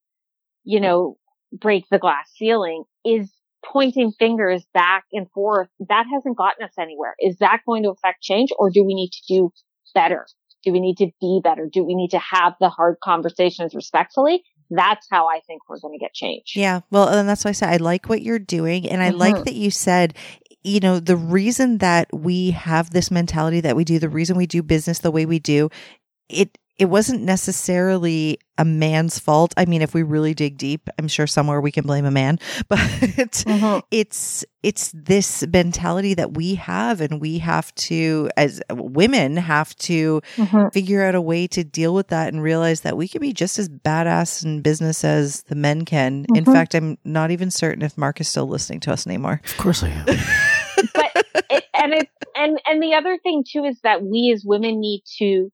you know, break the glass ceiling, is pointing fingers back and forth that hasn't gotten us anywhere. Is that going to affect change, or do we need to do better? Do we need to be better? Do we need to have the hard conversations respectfully? That's how I think we're going to get change. Yeah. Well, and that's why I said I like what you're doing. And I like Mhm. that you said, you know, the reason that we have this mentality that we do, the reason we do business the way we do, it it wasn't necessarily a man's fault. I mean, if we really dig deep, I'm sure somewhere we can blame a man, [LAUGHS] but Mhm. it's it's this mentality that we have and we have to as women have to Mhm. figure out a way to deal with that and realize that we can be just as badass in business as the men can. In Mhm. fact, I'm not even certain if Mark is still listening to us anymore. Of course I am. [LAUGHS] but it, and it and and the other thing too is that we as women need to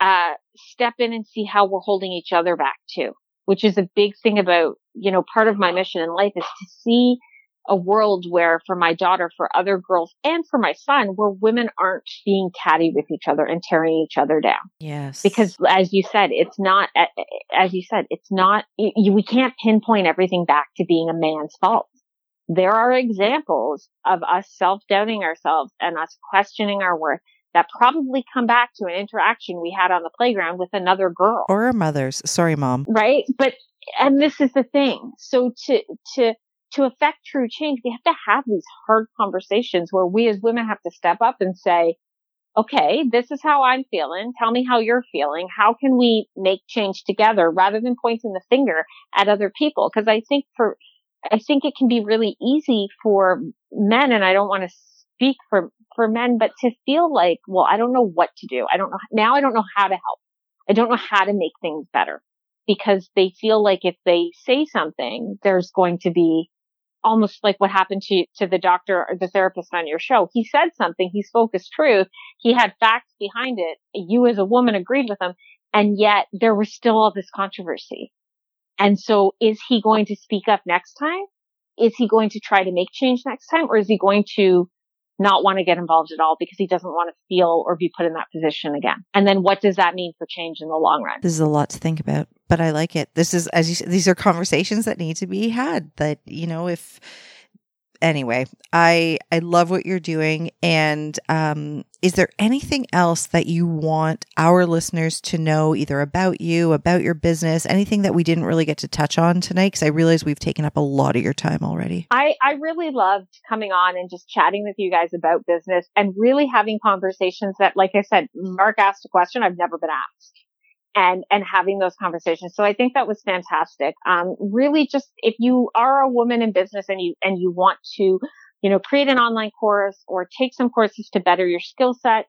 uh step in and see how we're holding each other back too which is a big thing about you know part of my mission in life is to see a world where for my daughter for other girls and for my son where women aren't being catty with each other and tearing each other down Yes. because as you said it's not as you said it's not you, we can't pinpoint everything back to being a man's fault there are examples of us self-doubting ourselves and us questioning our worth that probably come back to an interaction we had on the playground with another girl. Or our mothers. Sorry, mom. right? But and this is the thing. So to to to affect true change we have to have these hard conversations where we as women have to step up and say okay this is how i'm feeling. Tell me how you're feeling. How can we make change together? Rather than pointing the finger at other people. Because i think for i think it can be really easy for men and i don't want to speak for for men but to feel like well i don't know what to do i don't know now i don't know how to help i don't know how to make things better because they feel like if they say something, there's going to be almost like what happened to, to the doctor or the therapist on your show. He said something. He spoke his truth. He had facts behind it. You as a woman agreed with him. And yet there was still all this controversy. And so is he going to speak up next time? Is he going to try to make change next time? Or is he going to not want to get involved at all because he doesn't want to feel or be put in that position again? And then what does that mean for change in the long run? This is a lot to think about, but I like it. This is, as you said, these are conversations that need to be had. That, you know, if, anyway, I, I love what you're doing. And, um, is there anything else that you want our listeners to know either about you, about your business, anything that we didn't really get to touch on tonight? Cause I realize we've taken up a lot of your time already. I, I really loved coming on and just chatting with you guys about business and really having conversations that, like I said, Mark asked a question I've never been asked and, and having those conversations. So I think that was fantastic. Um, really just if you are a woman in business and you, and you want to, you know, create an online course or take some courses to better your skill set,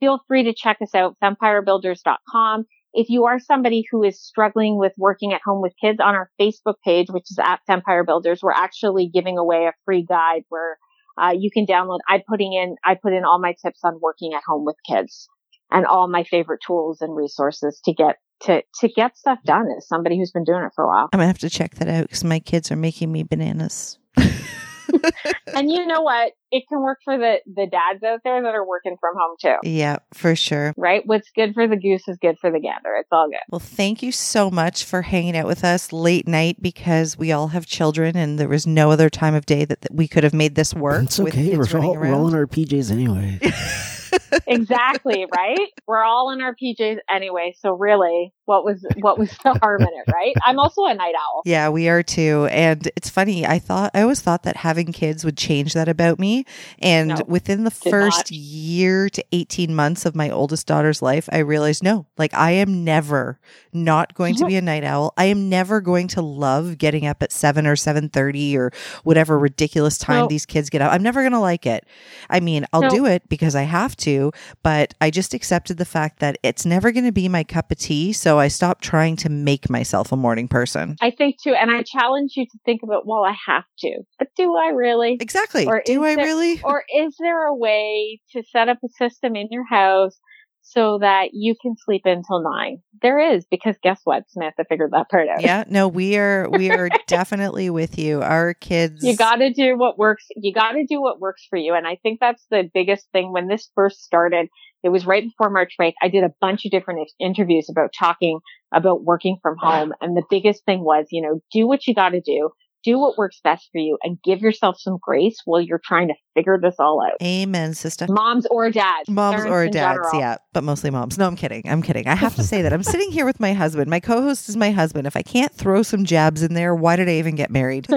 feel free to check us out, fempirebuilders.com. If you are somebody who is struggling with working at home with kids on our Facebook page, which is at Fempire Builders, we're actually giving away a free guide where uh, you can download. I putting in, I put in all my tips on working at home with kids and all my favorite tools and resources to get to to get stuff done as somebody who's been doing it for a while. I'm gonna have to check that out because my kids are making me bananas. [LAUGHS] and you know what? It can work for the the dads out there that are working from home too. Yeah, for sure. Right? What's good for the goose is good for the gander. It's all good. Well, thank you so much for hanging out with us late night because we all have children and there was no other time of day that, that we could have made this work. It's okay. We're all, we're all in our PJs anyway. [LAUGHS] [LAUGHS] exactly, right? We're all in our PJs anyway, so really, what was what was the harm in it, right? I'm also a night owl. Yeah, we are too. And it's funny, I thought I always thought that having kids would change that about me. And no, within the first not. year to 18 months of my oldest daughter's life, I realized no, like I am never not going to mm-hmm. be a night owl. I am never going to love getting up at 7 or 7:30 or whatever ridiculous time no. these kids get up. I'm never going to like it. I mean, I'll no. do it because I have to, but I just accepted the fact that it's never going to be my cup of tea. So I stopped trying to make myself a morning person. I think too. And I challenge you to think about, well, I have to, but do I really? Exactly. Or do I there, really? Or is there a way to set up a system in your house so that you can sleep until nine. There is because guess what, Samantha figured that part out. Yeah, no, we are we are [LAUGHS] definitely with you. Our kids, you got to do what works. You got to do what works for you, and I think that's the biggest thing. When this first started, it was right before March break. I did a bunch of different interviews about talking about working from home, and the biggest thing was, you know, do what you got to do do what works best for you and give yourself some grace while you're trying to figure this all out. Amen, sister. Moms or dads. Moms or dads, general. yeah, but mostly moms. No, I'm kidding. I'm kidding. I have to say that I'm sitting here with my husband. My co-host is my husband. If I can't throw some jabs in there, why did I even get married? [LAUGHS]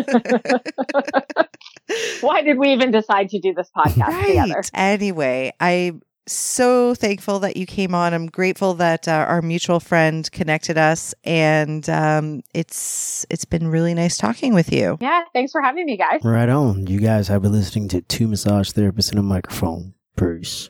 why did we even decide to do this podcast right. together? Anyway, I so thankful that you came on. I'm grateful that uh, our mutual friend connected us, and um, it's it's been really nice talking with you. Yeah, thanks for having me, guys. Right on. You guys have been listening to two massage therapists in a microphone. Bruce.